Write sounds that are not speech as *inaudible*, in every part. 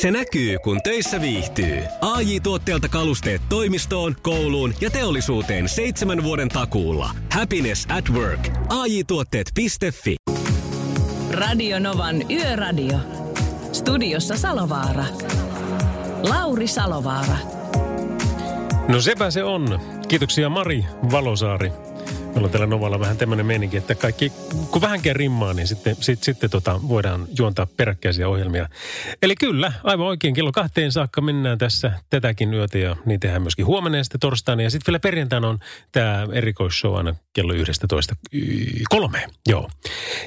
Se näkyy, kun töissä viihtyy. ai tuotteelta kalusteet toimistoon, kouluun ja teollisuuteen seitsemän vuoden takuulla. Happiness at work. ai tuotteetfi Radio Novan Yöradio. Studiossa Salovaara. Lauri Salovaara. No sepä se on. Kiitoksia Mari Valosaari Meillä on täällä Novalla vähän tämmöinen meininki, että kaikki, kun vähänkään rimmaa, niin sitten, sit, sitten tota, voidaan juontaa peräkkäisiä ohjelmia. Eli kyllä, aivan oikein, kello kahteen saakka mennään tässä tätäkin yötä ja niin tehdään myöskin huomenna ja sitten torstaina. Ja sitten vielä perjantaina on tämä erikoisshow aina kello 11 kolme. Joo.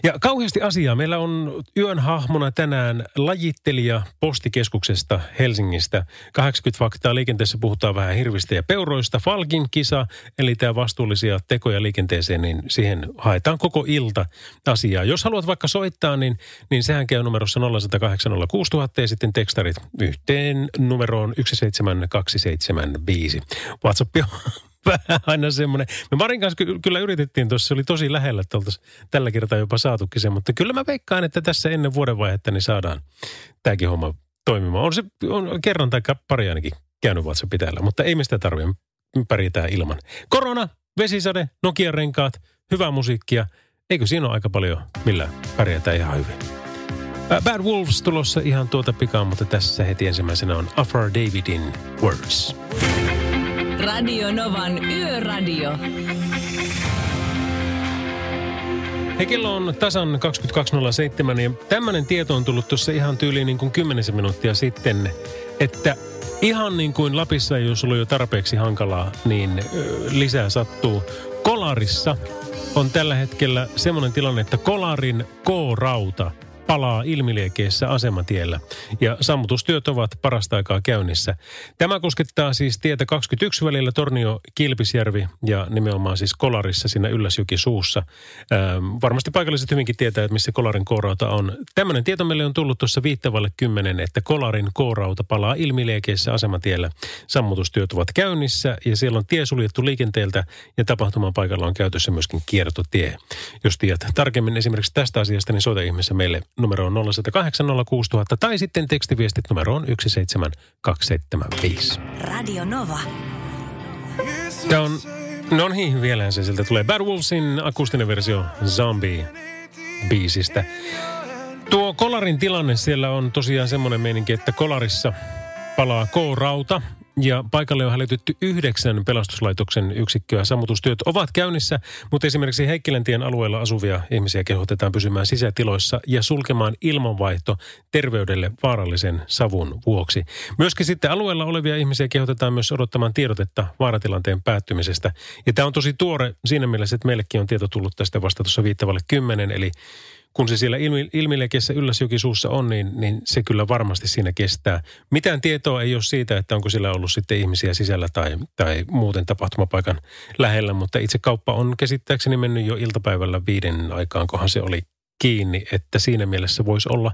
Ja kauheasti asiaa. Meillä on yön hahmona tänään lajittelija postikeskuksesta Helsingistä. 80 faktaa liikenteessä puhutaan vähän hirvistä ja peuroista. Falkin kisa, eli tämä vastuullisia tekoja liikenteeseen, niin siihen haetaan koko ilta asiaa. Jos haluat vaikka soittaa, niin, niin sehän käy numerossa 0806000 ja sitten tekstarit yhteen numeroon 17275. WhatsApp on *laughs* vähän aina semmoinen. Me Marin kanssa ky- kyllä yritettiin tuossa, se oli tosi lähellä, että tällä kertaa jopa saatukin se, mutta kyllä mä veikkaan, että tässä ennen vuodenvaihetta niin saadaan tämäkin homma toimimaan. On se on kerran tai pari ainakin käynyt WhatsApp täällä, mutta ei mistä tarvitse, pärjätään ilman. Korona, vesisade, Nokia-renkaat, hyvää musiikkia. Eikö siinä ole aika paljon, millä pärjätään ihan hyvin? Bad Wolves tulossa ihan tuota pikaa, mutta tässä heti ensimmäisenä on Afar Davidin Words. Radio Novan Yöradio. Hei, kello on tasan 22.07 ja tämmöinen tieto on tullut tuossa ihan tyyliin niin kuin 10 minuuttia sitten, että Ihan niin kuin Lapissa, jos ollut jo tarpeeksi hankalaa, niin lisää sattuu. Kolarissa on tällä hetkellä semmoinen tilanne, että Kolarin K-rauta – palaa ilmiliekeissä asematiellä ja sammutustyöt ovat parasta aikaa käynnissä. Tämä koskettaa siis tietä 21 välillä Tornio Kilpisjärvi ja nimenomaan siis Kolarissa siinä Ylläsjoki suussa. Ähm, varmasti paikalliset hyvinkin tietää, että missä Kolarin koorauta on. Tämmöinen tieto meille on tullut tuossa viittavalle kymmenen, että Kolarin koorauta palaa ilmiliekeissä asematiellä. Sammutustyöt ovat käynnissä ja siellä on tie suljettu liikenteeltä ja tapahtuman paikalla on käytössä myöskin kiertotie. Jos tiedät tarkemmin esimerkiksi tästä asiasta, niin soita ihmeessä meille numero on 0806000 tai sitten tekstiviestit numeroon 17275. Radio Nova. Tämä on, no niin, vielä se siltä tulee. Bad Wolvesin akustinen versio Zombie-biisistä. Tuo Kolarin tilanne siellä on tosiaan semmoinen meininki, että Kolarissa palaa K-rauta – ja paikalle on hälytetty yhdeksän pelastuslaitoksen yksikköä. Sammutustyöt ovat käynnissä, mutta esimerkiksi Heikkilentien alueella asuvia ihmisiä kehotetaan pysymään sisätiloissa ja sulkemaan ilmanvaihto terveydelle vaarallisen savun vuoksi. Myöskin sitten alueella olevia ihmisiä kehotetaan myös odottamaan tiedotetta vaaratilanteen päättymisestä. Ja tämä on tosi tuore siinä mielessä, että meillekin on tieto tullut tästä vasta tuossa viittavalle kymmenen, eli kun se siellä ilmi, ilmilekessä Ylläsjokisuussa on, niin, niin se kyllä varmasti siinä kestää. Mitään tietoa ei ole siitä, että onko sillä ollut sitten ihmisiä sisällä tai, tai muuten tapahtumapaikan lähellä, mutta itse kauppa on käsittääkseni mennyt jo iltapäivällä viiden aikaan, kohan se oli kiinni, että siinä mielessä voisi olla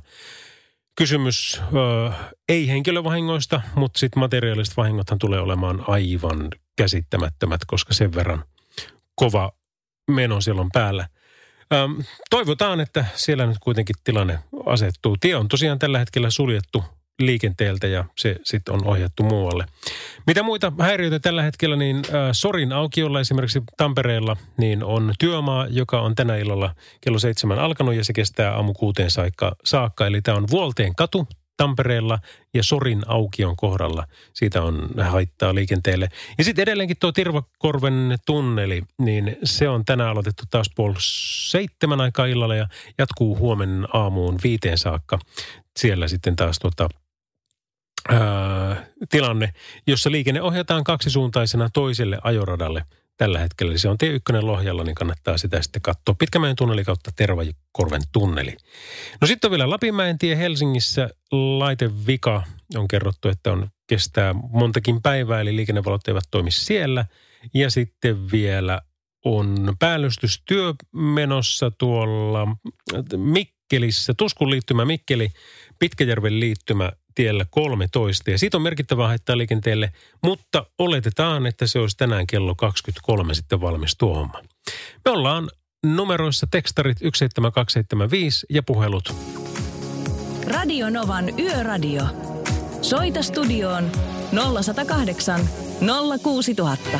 kysymys ö, ei henkilövahingoista, mutta sitten materiaaliset vahingothan tulee olemaan aivan käsittämättömät, koska sen verran kova meno siellä on päällä – Ähm, toivotaan, että siellä nyt kuitenkin tilanne asettuu. Tie on tosiaan tällä hetkellä suljettu liikenteeltä ja se sitten on ohjattu muualle. Mitä muita häiriöitä tällä hetkellä, niin äh, Sorin aukiolla esimerkiksi Tampereella niin on työmaa, joka on tänä illalla kello seitsemän alkanut ja se kestää aamu kuuteen saakka. saakka. Eli tämä on Vuolteen katu Tampereella ja Sorin aukion kohdalla. Siitä on haittaa liikenteelle. Ja sitten edelleenkin tuo Tirvakorven tunneli, niin se on tänään aloitettu taas puoli seitsemän aikaa illalla ja jatkuu huomenna aamuun viiteen saakka. Siellä sitten taas tuota, ää, tilanne, jossa liikenne ohjataan kaksisuuntaisena toiselle ajoradalle – tällä hetkellä. Eli se on tie ykkönen Lohjalla, niin kannattaa sitä sitten katsoa. Pitkämäen tunneli kautta Tervakorven tunneli. No sitten on vielä Lapinmäen tie Helsingissä. Laitevika on kerrottu, että on kestää montakin päivää, eli liikennevalot eivät toimi siellä. Ja sitten vielä on päällystystyö menossa tuolla Mikkelissä, Tuskun liittymä Mikkeli, Pitkäjärven liittymä tiellä 13 ja siitä on merkittävää haittaa liikenteelle, mutta oletetaan, että se olisi tänään kello 23 sitten valmis tuo homma. Me ollaan numeroissa tekstarit 17275 ja puhelut. Radio Novan Yöradio. Soita studioon 0108 06000.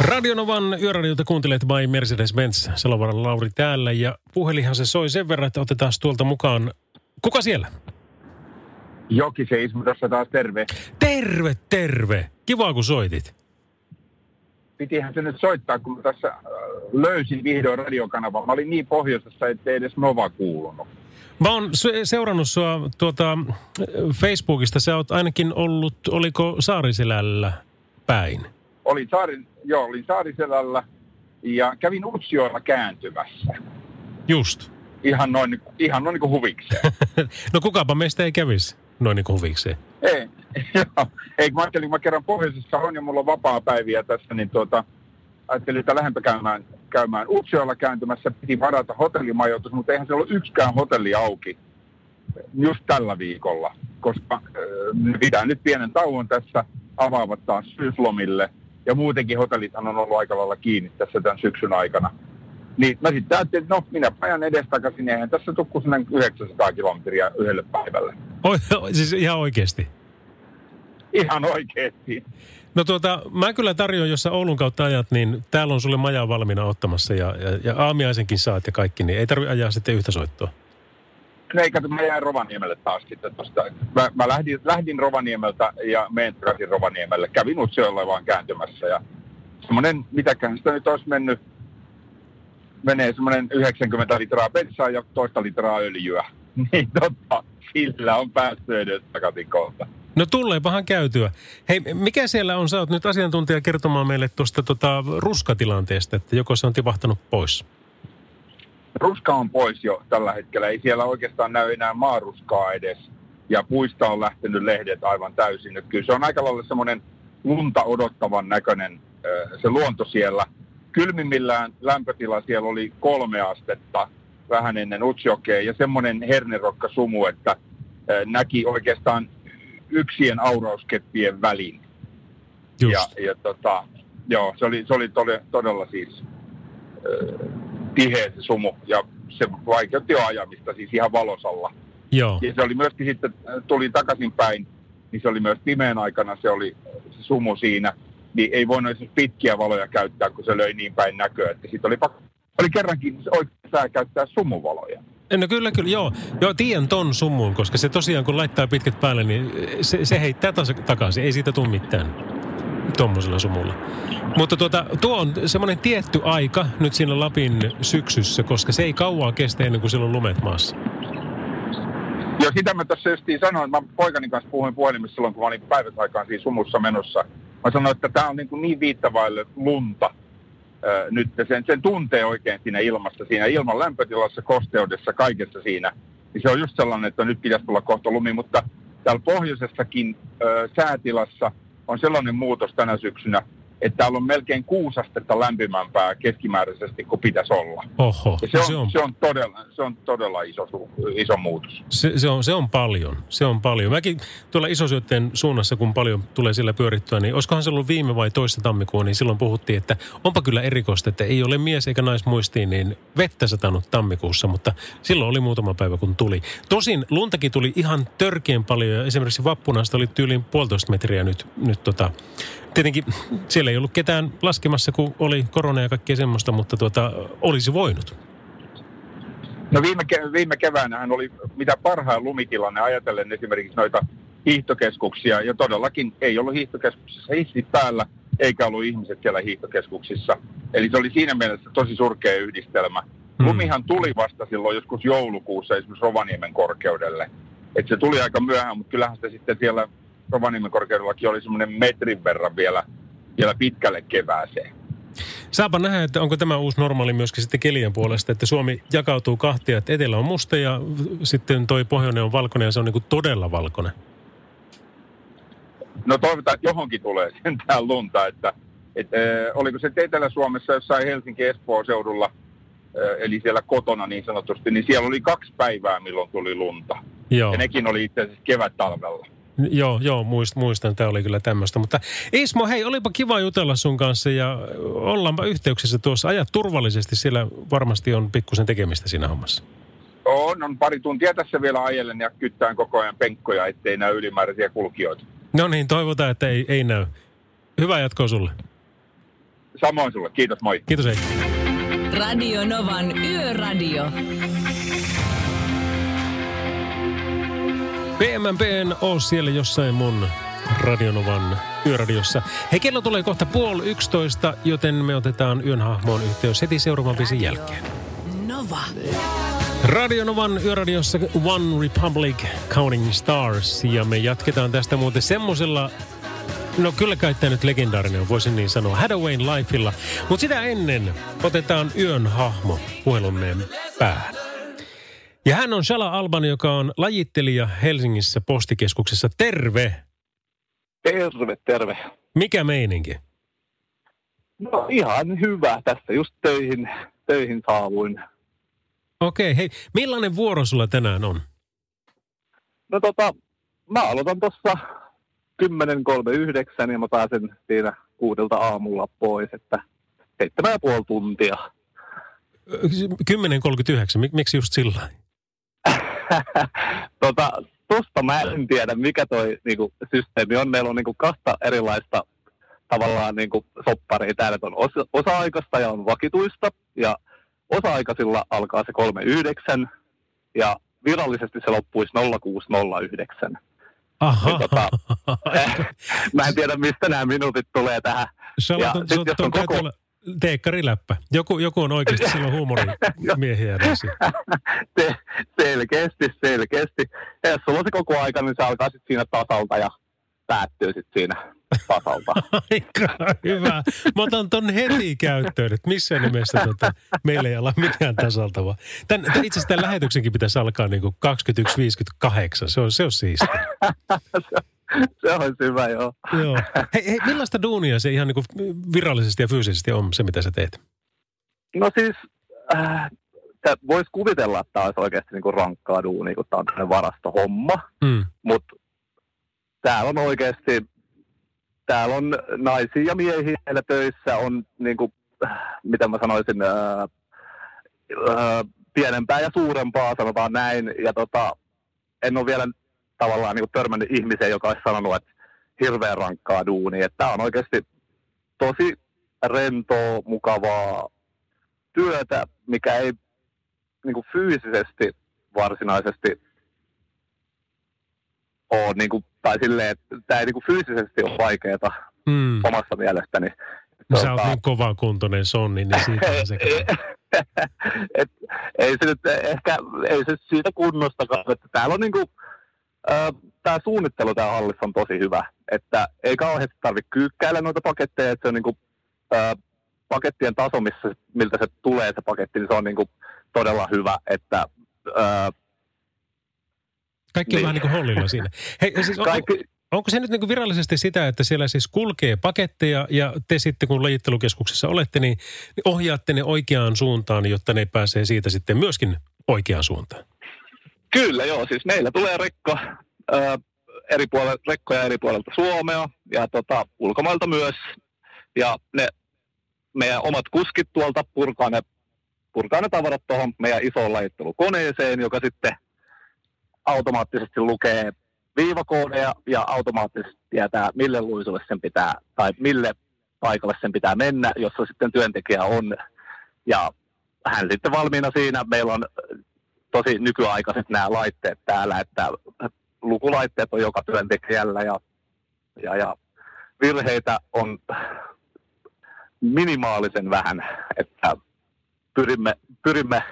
Radionovan yöradiota kuuntelet by Mercedes-Benz. Salovaran Lauri täällä ja puhelinhan se soi sen verran, että otetaan tuolta mukaan. Kuka siellä? Joki se Ismo tässä taas terve. Terve, terve. Kiva kun soitit. Pitihän se nyt soittaa, kun tässä äh, löysin vihdoin radiokanavan. Mä olin niin pohjoisessa, ettei edes Nova kuulunut. Mä oon se- seurannut sua tuota, Facebookista. Sä oot ainakin ollut, oliko Saariselällä päin? Olin, Saarin, joo, olin Saariselällä ja kävin Utsioilla kääntymässä. Just. Ihan noin, ihan noin niin kuin huvikseen. *laughs* no kukapa meistä ei kävisi noin niin kuin ei, *laughs* joo. Ei, mä ajattelin, kun mä kerran pohjoisessa on ja mulla on vapaa-päiviä tässä, niin tuota, ajattelin, että lähdempä käymään, käymään Utsioilla kääntymässä. Piti varata hotellimajoitus, mutta eihän siellä ole yksikään hotelli auki just tällä viikolla, koska äh, pitää nyt pienen tauon tässä, avaavat taas syyslomille. Ja muutenkin hotellithan on ollut aika lailla kiinni tässä tämän syksyn aikana. Niin mä sitten ajattelin, että no minä ajan edestakaisin, eihän tässä tukku sinne 900 kilometriä yhdelle päivälle. Oi, siis ihan oikeasti. Ihan oikeesti. No tuota, mä kyllä tarjoan, jos sä Oulun kautta ajat, niin täällä on sulle maja valmiina ottamassa ja, ja, ja aamiaisenkin saat ja kaikki, niin ei tarvitse ajaa sitten yhtä soittoa. No ei kato, mä jäin Rovaniemelle taas sitten tosta. Mä, mä lähdin, lähdin Rovaniemeltä ja menen takaisin Rovaniemelle. Kävin Utsioilla vaan kääntymässä ja semmoinen, mitäkään sitä nyt olisi mennyt, menee semmoinen 90 litraa bensaa ja toista litraa öljyä. *laughs* Niin totta, sillä on päästy edes takaisin kohta. No tulleepahan käytyä. Hei, mikä siellä on? Sä oot nyt asiantuntija kertomaan meille tuosta tota, ruskatilanteesta, että joko se on tipahtanut pois. Ruska on pois jo tällä hetkellä. Ei siellä oikeastaan näy enää maaruskaa edes. Ja puista on lähtenyt lehdet aivan täysin. Nyt kyllä se on aika lailla semmoinen lunta odottavan näköinen se luonto siellä. Kylmimmillään lämpötila siellä oli kolme astetta vähän ennen Utsjokea ja semmoinen hernerokka sumu, että näki oikeastaan yksien aurauskeppien välin. Just. Ja, ja tota, joo, se oli, se oli todella, todella siis tiheä se sumu ja se vaikeutti jo ajamista siis ihan valosalla. Joo. Ja se oli myöskin sitten, tuli takaisinpäin, niin se oli myös pimeän aikana, se oli se sumu siinä. Niin ei voinut esimerkiksi pitkiä valoja käyttää, kun se löi niin päin näköä. Että sitten oli, pakko, oli kerrankin oikein sää käyttää sumuvaloja. No kyllä, kyllä, joo. Joo, tiedän ton summun, koska se tosiaan kun laittaa pitkät päälle, niin se, se heittää tas- takaisin. Ei siitä tule mitään tuommoisella sumulla. Mutta tuota, tuo on semmoinen tietty aika nyt siinä Lapin syksyssä, koska se ei kauaa kestä ennen kuin siellä on lumet maassa. Joo, sitä mä tässä justiin sanoin, mä poikani kanssa puhuin puhelimessa silloin, kun mä olin päiväsaikaan siinä sumussa menossa. Mä sanoin, että tämä on niin, kuin niin viittavaille lunta nyt. Sen, sen tuntee oikein siinä ilmassa, siinä ilman lämpötilassa, kosteudessa, kaikessa siinä. Niin se on just sellainen, että nyt pitäisi tulla kohta lumi, mutta täällä pohjoisessakin ö, säätilassa on sellainen muutos tänä syksynä, että täällä on melkein kuusi astetta lämpimämpää keskimääräisesti kuin pitäisi olla. Oho, Ja se on, se on, se on, todella, se on todella iso, iso muutos. se, se, on, se on paljon. Se on paljon. Mäkin tuolla isosyötteen suunnassa, kun paljon tulee sillä pyörittyä, niin olisikohan se ollut viime vai toista tammikuun, niin silloin puhuttiin, että onpa kyllä erikoista, että ei ole mies eikä naismuistiin, niin vettä satanut tammikuussa, mutta silloin oli muutama päivä, kun tuli. Tosin luntakin tuli ihan törkeän paljon ja esimerkiksi vappunasta oli tyyliin puolitoista metriä nyt, nyt tota, Tietenkin siellä ei ollut ketään laskemassa, kun oli korona ja kaikkea semmoista, mutta tuota, olisi voinut. No viime, ke- viime keväänähän oli mitä parhain lumitilanne ajatellen esimerkiksi noita hiihtokeskuksia. Ja todellakin ei ollut hiihtokeskuksissa hissit päällä, eikä ollut ihmiset siellä hiihtokeskuksissa. Eli se oli siinä mielessä tosi surkea yhdistelmä. Hmm. Lumihan tuli vasta silloin joskus joulukuussa esimerkiksi Rovaniemen korkeudelle. Et se tuli aika myöhään, mutta kyllähän se sitten siellä Rovaniemen korkeudellakin oli semmoinen metrin verran vielä, vielä pitkälle kevääseen. Saapa nähdä, että onko tämä uusi normaali myöskin sitten kelien puolesta, että Suomi jakautuu kahtia, että etelä on musta ja sitten toi pohjoinen on valkoinen ja se on niin todella valkoinen. No toivotaan, että johonkin tulee *laughs* sentään lunta, että et, äh, oliko se Etelä-Suomessa jossain Helsinki-Espoon seudulla, äh, eli siellä kotona niin sanotusti, niin siellä oli kaksi päivää, milloin tuli lunta. Joo, Ja nekin oli itse asiassa kevät-talvella. Joo, joo muist, muistan, tämä oli kyllä tämmöistä. Mutta Ismo, hei, olipa kiva jutella sun kanssa ja ollaanpa yhteyksissä tuossa. Ajat turvallisesti, siellä varmasti on pikkusen tekemistä siinä hommassa. On, on pari tuntia tässä vielä ajellen ja kyttään koko ajan penkkoja, ettei näy ylimääräisiä kulkijoita. No niin, toivotaan, että ei, ei näy. Hyvää jatkoa sulle. Samoin sulle, kiitos, moi. Kiitos, hei. Radio Novan Yöradio. PMMPn oo siellä jossain mun Radionovan yöradiossa. Hei, kello tulee kohta puoli yksitoista, joten me otetaan yön hahmoon yhteys heti seuraavan biisin jälkeen. Nova. Radionovan yöradiossa One Republic Counting Stars. Ja me jatketaan tästä muuten semmosella No kyllä kai tämä nyt legendaarinen on, voisin niin sanoa. Hadawayn Lifeilla. Mutta sitä ennen otetaan yön hahmo puhelumme päähän. Ja hän on Shala Alban, joka on lajittelija Helsingissä postikeskuksessa. Terve! Terve, terve. Mikä meininki? No ihan hyvä tässä, just töihin, töihin saavuin. Okei, hei, millainen vuoro sulla tänään on? No tota, mä aloitan tuossa 10.39 ja mä pääsen siinä kuudelta aamulla pois, että seitsemän ja puoli tuntia. Ö, 10.39, Mik- miksi just sillä lailla? *laughs* tota, tosta mä en tiedä, mikä toi niinku, systeemi on. Meillä on niinku, kahta erilaista tavallaan niinku, sopparia. Täällä on osa- osa-aikaista ja on vakituista. Ja osa-aikaisilla alkaa se 39 ja virallisesti se loppuisi 0609. Aha. Niin, tota, *laughs* *laughs* mä en tiedä, mistä nämä minuutit tulee tähän. Shala, ja tuon, sit jos on koko- olla teekkariläppä. Joku, joku on oikeasti *laughs* silloin huumorimiehiä näissä. *laughs* Se, selkeästi, selkeästi. Ja jos sulla on se koko aika, niin se alkaa sitten siinä tasalta ja päättyy sitten siinä tasalta. *laughs* Aika hyvä. Mä otan ton heti käyttöön, että missään nimessä tota, meillä ei olla mitään tasaltavaa. Tän, tän, itse asiassa tämän lähetyksenkin pitäisi alkaa niin kuin 21.58. Se on, se on siistiä. Se on hyvä, joo. Joo. Hei, hei, millaista duunia se ihan niin kuin virallisesti ja fyysisesti on se, mitä sä teet? No siis, äh, voisi kuvitella, että tämä olisi oikeasti niinku rankkaa duunia, kun tämä on tämmöinen varastohomma. Mm. Mutta täällä on oikeasti, täällä on naisia ja miehiä meillä töissä, on niinku, äh, miten mä sanoisin, ää, ää, pienempää ja suurempaa, sanotaan näin. Ja tota, en ole vielä tavallaan niinku törmännyt ihmiseen, joka olisi sanonut, että hirveän rankkaa duunia. Että tämä on oikeasti tosi rentoa, mukavaa työtä, mikä ei niinku fyysisesti varsinaisesti ole, niinku, tai silleen, että tämä ei niinku fyysisesti ole vaikeaa Mm. omassa mielestäni. No, sä oot Tota, niin kovakuntoinen sonni, niin siitä se *laughs* et, ei se nyt ehkä, ei se siitä kunnostakaan, että täällä on niinku, tämä suunnittelu täällä hallissa on tosi hyvä, että ei kauheasti tarvitse kyykkäillä noita paketteja, että se on niinku, ää, pakettien taso, missä, miltä se tulee se paketti, niin se on niinku todella hyvä, että ää, Kaikki on Niin. vähän niin kuin hollilla siinä. Hei, siis on, kaikki, onko se nyt niin kuin virallisesti sitä, että siellä siis kulkee paketteja ja te sitten kun lajittelukeskuksessa olette, niin niin ohjaatte ne oikeaan suuntaan, jotta ne pääsee siitä sitten myöskin oikeaan suuntaan? Kyllä joo, siis meillä tulee rekka, ää, eri puolel, rekkoja eri puolelta Suomea ja tota, ulkomailta myös. Ja ne meidän omat kuskit tuolta purkaa ne, purkaa ne tavarat tuohon meidän isoon lajittelukoneeseen, joka sitten automaattisesti lukee viivakoodeja ja automaattisesti tietää, mille luisulle sen pitää, tai mille paikalle sen pitää mennä, jossa sitten työntekijä on. Ja hän sitten valmiina siinä. Meillä on tosi nykyaikaiset nämä laitteet täällä, että lukulaitteet on joka työntekijällä ja, ja, ja virheitä on minimaalisen vähän, että pyrimme, pyrimme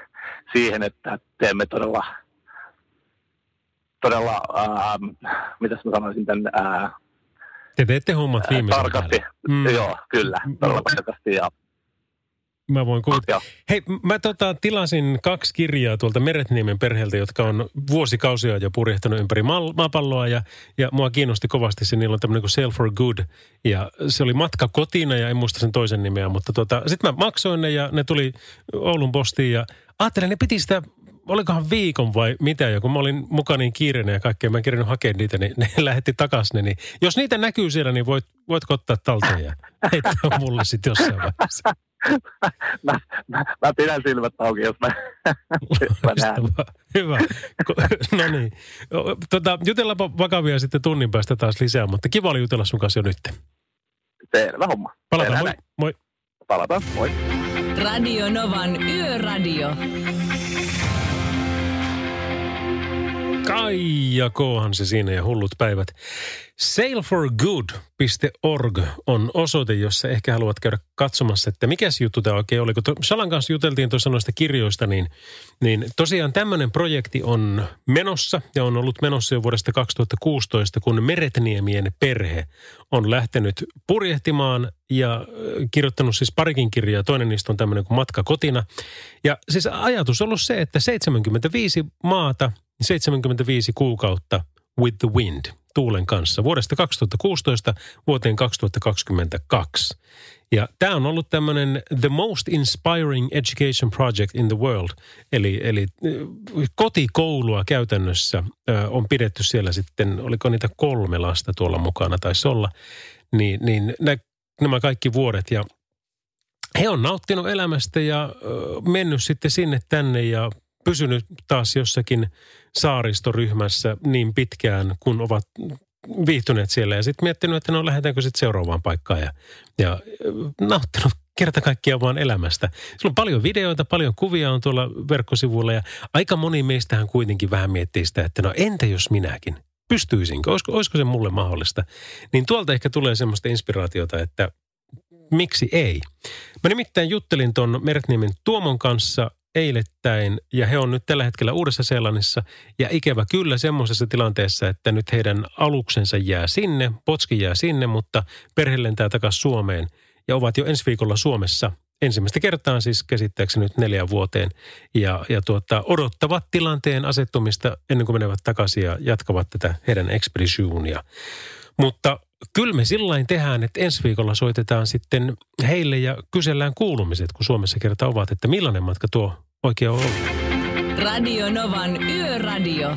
siihen, että teemme todella, todella ää, mitäs mä sanoisin tämän, ää, Te teette hommat viimeisen tarkasti. päälle. Mm. Joo, kyllä, todella tarkasti ja, Mä voin kuvitella. Hei, mä tota, tilasin kaksi kirjaa tuolta Meretniemen perheeltä, jotka on vuosikausia jo purjehtanut ympäri ma- maapalloa ja, ja mua kiinnosti kovasti se, niillä on tämmöinen kuin Sail for Good ja se oli matka kotiin ja en muista sen toisen nimeä, mutta tota, sitten mä maksoin ne ja ne tuli Oulun postiin ja ajattelin, ne piti sitä olikohan viikon vai mitä, ja kun mä olin mukaan niin kiireinen ja kaikkea, mä en kerännyt hakea niitä, niin ne *laughs* lähetti takaisin ne. Niin jos niitä näkyy siellä, niin voit, voitko ottaa talteen ja *laughs* heittää mulle sitten jossain vaiheessa. *laughs* mä, mä, mä, pidän silmät auki, jos mä, jos mä näen. Hyvä. No niin. Tota, jutellaanpa vakavia sitten tunnin päästä taas lisää, mutta kiva oli jutella sun kanssa jo nyt. Selvä homma. Palataan, moi. moi. Palataan, moi. Radio Novan Yöradio. Kaija Koohan se siinä ja hullut päivät. Sailforgood.org on osoite, jossa ehkä haluat käydä katsomassa, että mikä juttu tämä oikein oli. Kun Salan kanssa juteltiin tuossa noista kirjoista, niin, niin tosiaan tämmöinen projekti on menossa ja on ollut menossa jo vuodesta 2016, kun Meretniemien perhe on lähtenyt purjehtimaan ja kirjoittanut siis parikin kirjaa. Toinen niistä on tämmöinen kuin Matka kotina. Ja siis ajatus on ollut se, että 75 maata, 75 kuukautta with the wind – tuulen kanssa. Vuodesta 2016 vuoteen 2022. Ja tämä on ollut tämmöinen The Most Inspiring Education Project in the World, eli, eli kotikoulua käytännössä on pidetty siellä sitten, oliko niitä kolme lasta tuolla mukana taisi olla, niin, niin nä, nämä kaikki vuodet ja he on nauttinut elämästä ja mennyt sitten sinne tänne ja pysynyt taas jossakin saaristoryhmässä niin pitkään, kun ovat viihtyneet siellä ja sitten miettinyt, että no lähdetäänkö sitten seuraavaan paikkaan ja, ja nauttinut kerta kaikkiaan vaan elämästä. Sulla on paljon videoita, paljon kuvia on tuolla verkkosivuilla ja aika moni meistähän kuitenkin vähän miettii sitä, että no entä jos minäkin? Pystyisinkö? Olisiko, olisiko se mulle mahdollista? Niin tuolta ehkä tulee semmoista inspiraatiota, että miksi ei? Mä nimittäin juttelin tuon Mertniemen Tuomon kanssa eilettäin ja he on nyt tällä hetkellä Uudessa Seelannissa. Ja ikävä kyllä semmoisessa tilanteessa, että nyt heidän aluksensa jää sinne, potski jää sinne, mutta perhe lentää takaisin Suomeen ja ovat jo ensi viikolla Suomessa. Ensimmäistä kertaa siis käsittääkseni nyt neljän vuoteen. Ja, ja tuota, odottavat tilanteen asettumista ennen kuin menevät takaisin ja jatkavat tätä heidän expeditionia. Mutta kyllä me sillä tehdään, että ensi viikolla soitetaan sitten heille ja kysellään kuulumiset, kun Suomessa kerta ovat, että millainen matka tuo oikein on ollut. Radio Novan Yöradio.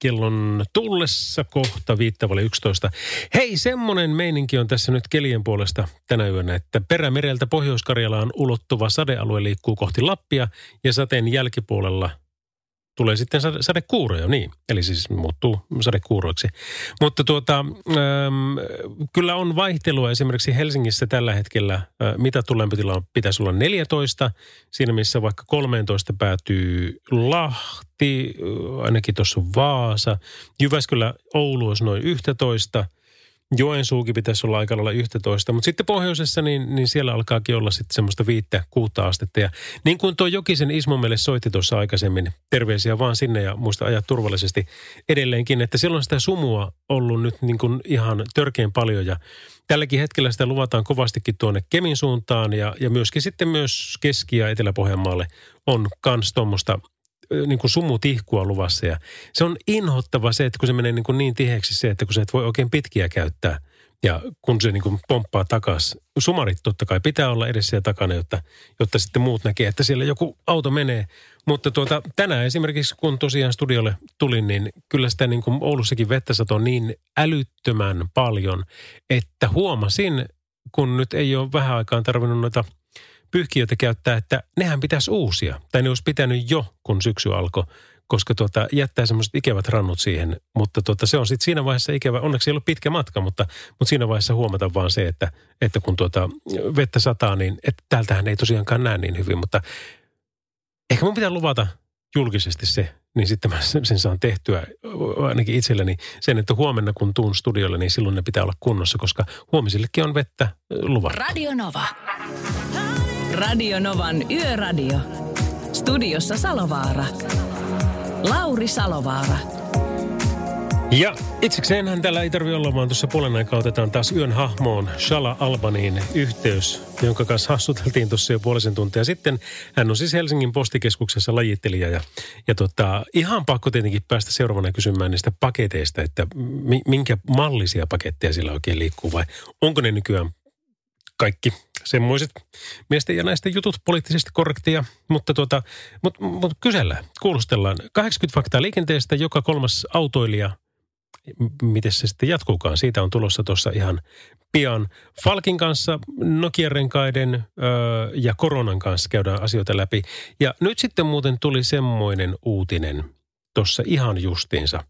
kellon tullessa kohta viittavalle 11. Hei, semmonen meininki on tässä nyt kelien puolesta tänä yönä, että perämereltä Pohjois-Karjalaan ulottuva sadealue liikkuu kohti Lappia ja sateen jälkipuolella tulee sitten sade, sadekuuroja, niin. Eli siis muuttuu sadekuuroiksi. Mutta tuota, ähm, kyllä on vaihtelua esimerkiksi Helsingissä tällä hetkellä. Äh, mitä lämpötila pitäisi olla 14, siinä missä vaikka 13 päätyy Lahti, äh, ainakin tuossa Vaasa. Jyväskylä, Oulu olisi noin 11 – Joensuukin pitäisi olla aika lailla 11, mutta sitten pohjoisessa niin, niin siellä alkaakin olla sitten semmoista viittä, kuutta astetta. Ja niin kuin tuo Jokisen Ismo meille soitti tuossa aikaisemmin, terveisiä vaan sinne ja muista ajat turvallisesti edelleenkin, että silloin sitä sumua ollut nyt niin kuin ihan törkeän paljon ja tälläkin hetkellä sitä luvataan kovastikin tuonne Kemin suuntaan ja, ja myöskin sitten myös Keski- ja Etelä-Pohjanmaalle on kans tuommoista niin kuin sumutihkua luvassa. Ja se on inhottava se, että kun se menee niin, kuin niin tiheäksi se, että kun sä et voi oikein pitkiä käyttää. Ja kun se niin kuin pomppaa takaisin. Sumarit totta kai pitää olla edessä ja takana, jotta, jotta sitten muut näkee, että siellä joku auto menee. Mutta tuota, tänään esimerkiksi, kun tosiaan studiolle tulin, niin kyllä sitä niin kuin Oulussakin vettä satoo niin älyttömän paljon, että huomasin, kun nyt ei ole vähän aikaan tarvinnut noita – pyyhkiöitä käyttää, että nehän pitäisi uusia. Tai ne olisi pitänyt jo, kun syksy alkoi, koska tuota, jättää semmoiset ikävät rannut siihen. Mutta tuota, se on sitten siinä vaiheessa ikävä, onneksi ei ollut pitkä matka, mutta, mutta siinä vaiheessa huomata vaan se, että, että kun tuota vettä sataa, niin että täältähän ei tosiaankaan näe niin hyvin. Mutta ehkä mun pitää luvata julkisesti se, niin sitten mä sen saan tehtyä ainakin itselleni sen, että huomenna kun tuun studiolle, niin silloin ne pitää olla kunnossa, koska huomisillekin on vettä luvattu. Radio Nova. Radio Novan Yöradio. Studiossa Salovaara. Lauri Salovaara. Ja itsekseenhän täällä ei tarvitse olla, vaan tuossa puolen aikaa otetaan taas yön hahmoon Shala Albaniin yhteys, jonka kanssa hassuteltiin tuossa jo puolisen tuntia sitten. Hän on siis Helsingin postikeskuksessa lajittelija ja, ja tota, ihan pakko tietenkin päästä seuraavana kysymään niistä paketeista, että minkä mallisia paketteja sillä oikein liikkuu vai onko ne nykyään kaikki semmoiset miesten ja naisten jutut poliittisesti korrektia, mutta tuota, mut, mut kysellään, kuulustellaan. 80 faktaa liikenteestä, joka kolmas autoilija miten se sitten jatkuukaan. Siitä on tulossa tuossa ihan pian. Falkin kanssa, Nokia-renkaiden öö, ja koronan kanssa käydään asioita läpi. Ja nyt sitten muuten tuli semmoinen uutinen tuossa ihan justiinsa,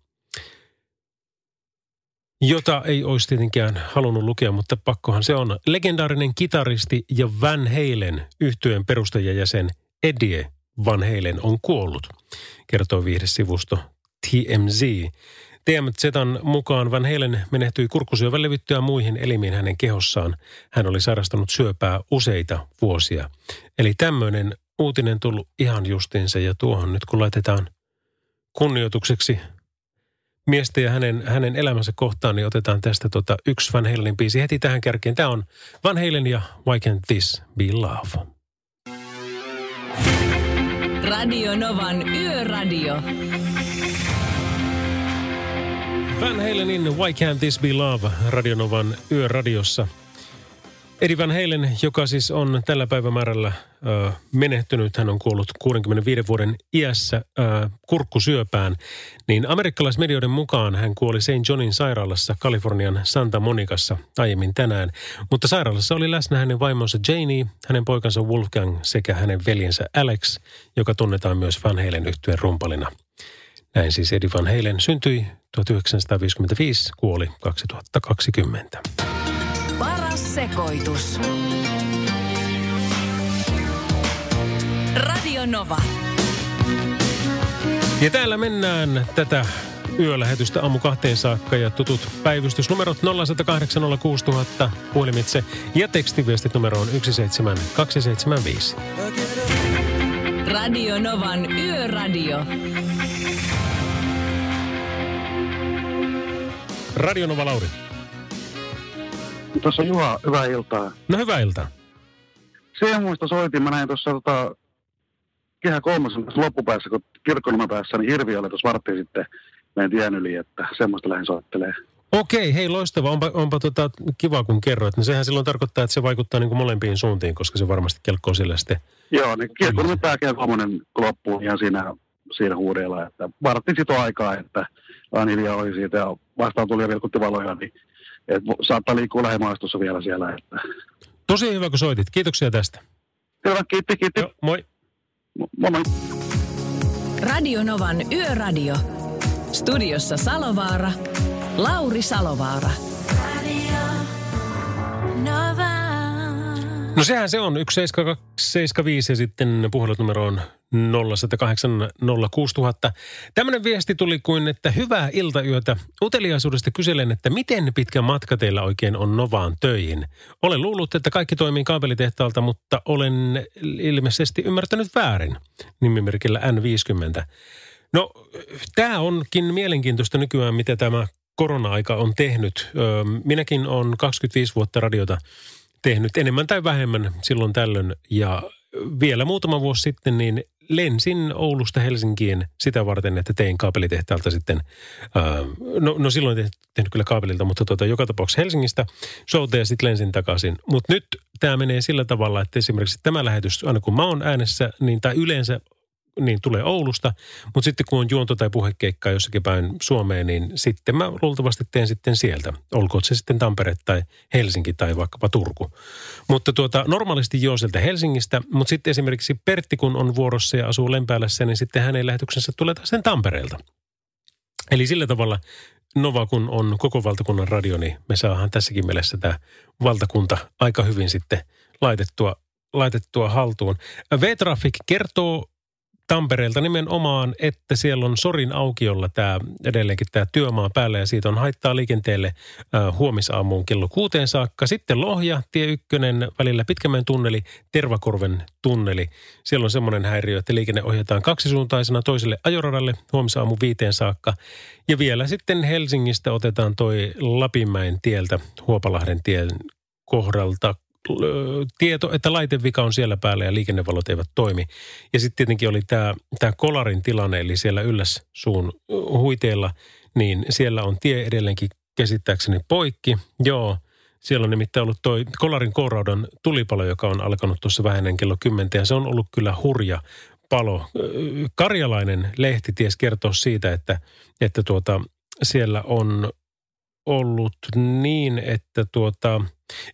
jota ei olisi tietenkään halunnut lukea, mutta pakkohan se on. Legendaarinen kitaristi ja Van Halen yhtyeen perustajajäsen Eddie Van Halen on kuollut, kertoo viihdesivusto TMZ. TMZn mukaan Van Halen menehtyi kurkkusyövän levyttyä muihin elimiin hänen kehossaan. Hän oli sairastanut syöpää useita vuosia. Eli tämmöinen uutinen tullut ihan justiinsa ja tuohon nyt kun laitetaan kunnioitukseksi miestä ja hänen, hänen elämänsä kohtaan, niin otetaan tästä tota yksi Van Halenin biisi heti tähän kärkeen. Tämä on Van Halen ja Why Can't This Be Love? Radio Novan Yöradio. Van Halenin Why Can't This Be Love Radionovan yöradiossa. Eddie Van Halen, joka siis on tällä päivämäärällä ö, menehtynyt, hän on kuollut 65 vuoden iässä ö, kurkkusyöpään, niin amerikkalaismedioiden mukaan hän kuoli St. Johnin sairaalassa Kalifornian Santa Monicassa aiemmin tänään. Mutta sairaalassa oli läsnä hänen vaimonsa Janie, hänen poikansa Wolfgang sekä hänen veljensä Alex, joka tunnetaan myös Van Halen yhtyeen rumpalina. Näin siis Eddie Van Halen syntyi 1955, kuoli 2020. Sekoitus. Radio Nova. Ja täällä mennään tätä yölähetystä aamu kahteen saakka ja tutut päivystysnumerot 0806000 puhelimitse ja tekstiviestit numeroon 17275. Radio Novan Yöradio. Radionova Lauri. Tuossa Juha, hyvää iltaa. No hyvää iltaa. Se muista soitin, mä näin tuossa tota, kehä kolmosen loppupäässä, kun kirkkonoman päässä, niin Hirvi oli tuossa varttiin sitten meidän tien yli, että semmoista lähdin soittelee. Okei, hei loistava. Onpa, onpa tota, kiva kun kerroit. No sehän silloin tarkoittaa, että se vaikuttaa niin kuin molempiin suuntiin, koska se varmasti kelkkoo sillä sitten. Joo, niin kirkkonomen pää kehä kolmonen loppuu ihan siinä, siinä huudeella, että varttiin sitä aikaa, että Anilja oli siitä ja vastaan tuli ja vilkutti valoja, niin et saattaa liikkua lähimaastossa vielä siellä. Että. Tosi hyvä, kun soitit. Kiitoksia tästä. Hyvä, kiitti, kiitti. Joo, moi. Moi moi. Radio Novan Yöradio. Studiossa Salovaara. Lauri Salovaara. No sehän se on, 17275 ja sitten puhelut numero on 0806000. Tämmöinen viesti tuli kuin, että hyvää iltayötä. Uteliaisuudesta kyselen, että miten pitkä matka teillä oikein on Novaan töihin? Olen luullut, että kaikki toimii kaapelitehtaalta, mutta olen ilmeisesti ymmärtänyt väärin. Nimimerkillä N50. No, tämä onkin mielenkiintoista nykyään, mitä tämä korona-aika on tehnyt. Minäkin olen 25 vuotta radiota tehnyt enemmän tai vähemmän silloin tällöin. Ja vielä muutama vuosi sitten niin lensin Oulusta Helsinkiin sitä varten, että tein kaapelitehtaalta sitten, ää, no, no silloin en tehnyt kyllä kaapelilta, mutta tuota, joka tapauksessa Helsingistä showta ja sitten lensin takaisin. Mutta nyt tämä menee sillä tavalla, että esimerkiksi tämä lähetys, aina kun mä oon äänessä, niin tai yleensä niin tulee Oulusta, mutta sitten kun on juonto- tai puhekeikkaa jossakin päin Suomeen, niin sitten mä luultavasti teen sitten sieltä. Olkoon se sitten Tampere tai Helsinki tai vaikkapa Turku. Mutta tuota, normaalisti joo sieltä Helsingistä, mutta sitten esimerkiksi Pertti kun on vuorossa ja asuu Lempäälässä, niin sitten hänen lähetyksensä tulee taas sen Tampereelta. Eli sillä tavalla Nova kun on koko valtakunnan radio, niin me saadaan tässäkin mielessä tämä valtakunta aika hyvin sitten laitettua, laitettua haltuun. V-Traffic kertoo Tampereelta nimenomaan, että siellä on Sorin aukiolla tämä edelleenkin tämä työmaa päällä ja siitä on haittaa liikenteelle äh, huomisaamuun kello kuuteen saakka. Sitten Lohja, tie ykkönen välillä Pitkämäen tunneli, Tervakorven tunneli. Siellä on semmoinen häiriö, että liikenne ohjataan kaksisuuntaisena toiselle ajoradalle huomisaamu viiteen saakka. Ja vielä sitten Helsingistä otetaan toi Lapinmäen tieltä Huopalahden tien kohdalta tieto, että laitevika on siellä päällä ja liikennevalot eivät toimi. Ja sitten tietenkin oli tämä, tämä kolarin tilanne, eli siellä yllässuun huiteella, niin siellä on tie edelleenkin käsittääkseni poikki. Joo, siellä on nimittäin ollut toi kolarin kouraudan tulipalo, joka on alkanut tuossa vähän kello 10 ja se on ollut kyllä hurja palo. Karjalainen lehti ties kertoa siitä, että, että tuota, siellä on ollut niin, että tuota,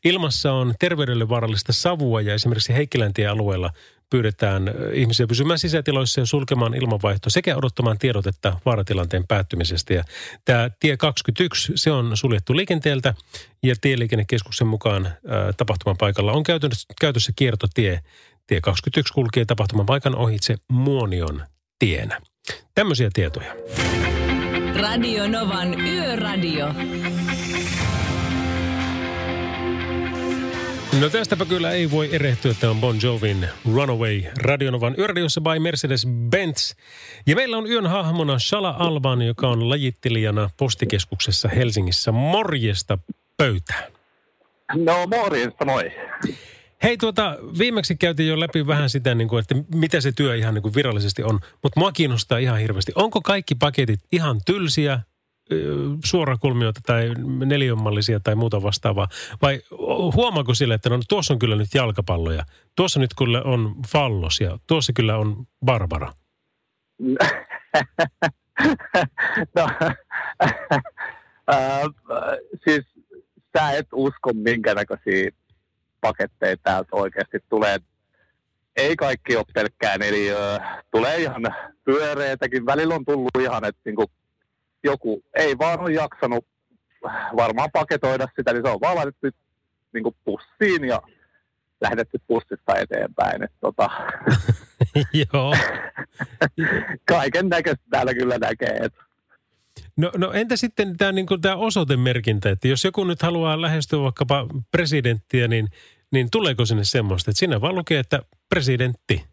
ilmassa on terveydelle vaarallista savua ja esimerkiksi Heikkiläntie alueella pyydetään ihmisiä pysymään sisätiloissa ja sulkemaan ilmanvaihto sekä odottamaan tiedotetta vaaratilanteen päättymisestä. Ja tämä tie 21, se on suljettu liikenteeltä ja Tieliikennekeskuksen mukaan ää, tapahtuman paikalla on käytössä kiertotie. Tie 21 kulkee tapahtuman paikan ohitse Muonion tienä. Tämmöisiä tietoja. Radio Novan Yöradio. No tästäpä kyllä ei voi erehtyä. Tämä on Bon Jovin Runaway Radionovan yöradiossa by Mercedes-Benz. Ja meillä on yön hahmona Shala Alban, joka on lajittelijana postikeskuksessa Helsingissä. Morjesta pöytään. No morjesta, moi. Hei tuota, viimeksi käytiin jo läpi vähän sitä, niin kuin, että mitä se työ ihan niin kuin virallisesti on. Mutta mua kiinnostaa ihan hirveästi. Onko kaikki paketit ihan tylsiä, suorakulmioita tai neliömallisia tai muuta vastaavaa? Vai huomaako sille, että no tuossa on kyllä nyt jalkapalloja, tuossa nyt kyllä on fallos ja tuossa kyllä on Barbara? *laughs* no, *laughs* äh, siis sä et usko minkä näköisiä paketteja täältä oikeasti tulee. Ei kaikki ole pelkkää neliöä. Tulee ihan pyöreitäkin. Välillä on tullut ihan, että niinku joku ei vaan ole jaksanut varmaan paketoida sitä, niin se on vaan laitettu niinku pussiin ja lähdetty pussista eteenpäin. Et tota, *laughs* Joo. *laughs* kaiken näköistä täällä kyllä näkee. Et No, no entä sitten tämä niin tämä osoitemerkintä, että jos joku nyt haluaa lähestyä vaikkapa presidenttiä, niin, niin tuleeko sinne semmoista, että siinä vaan lukee, että presidentti?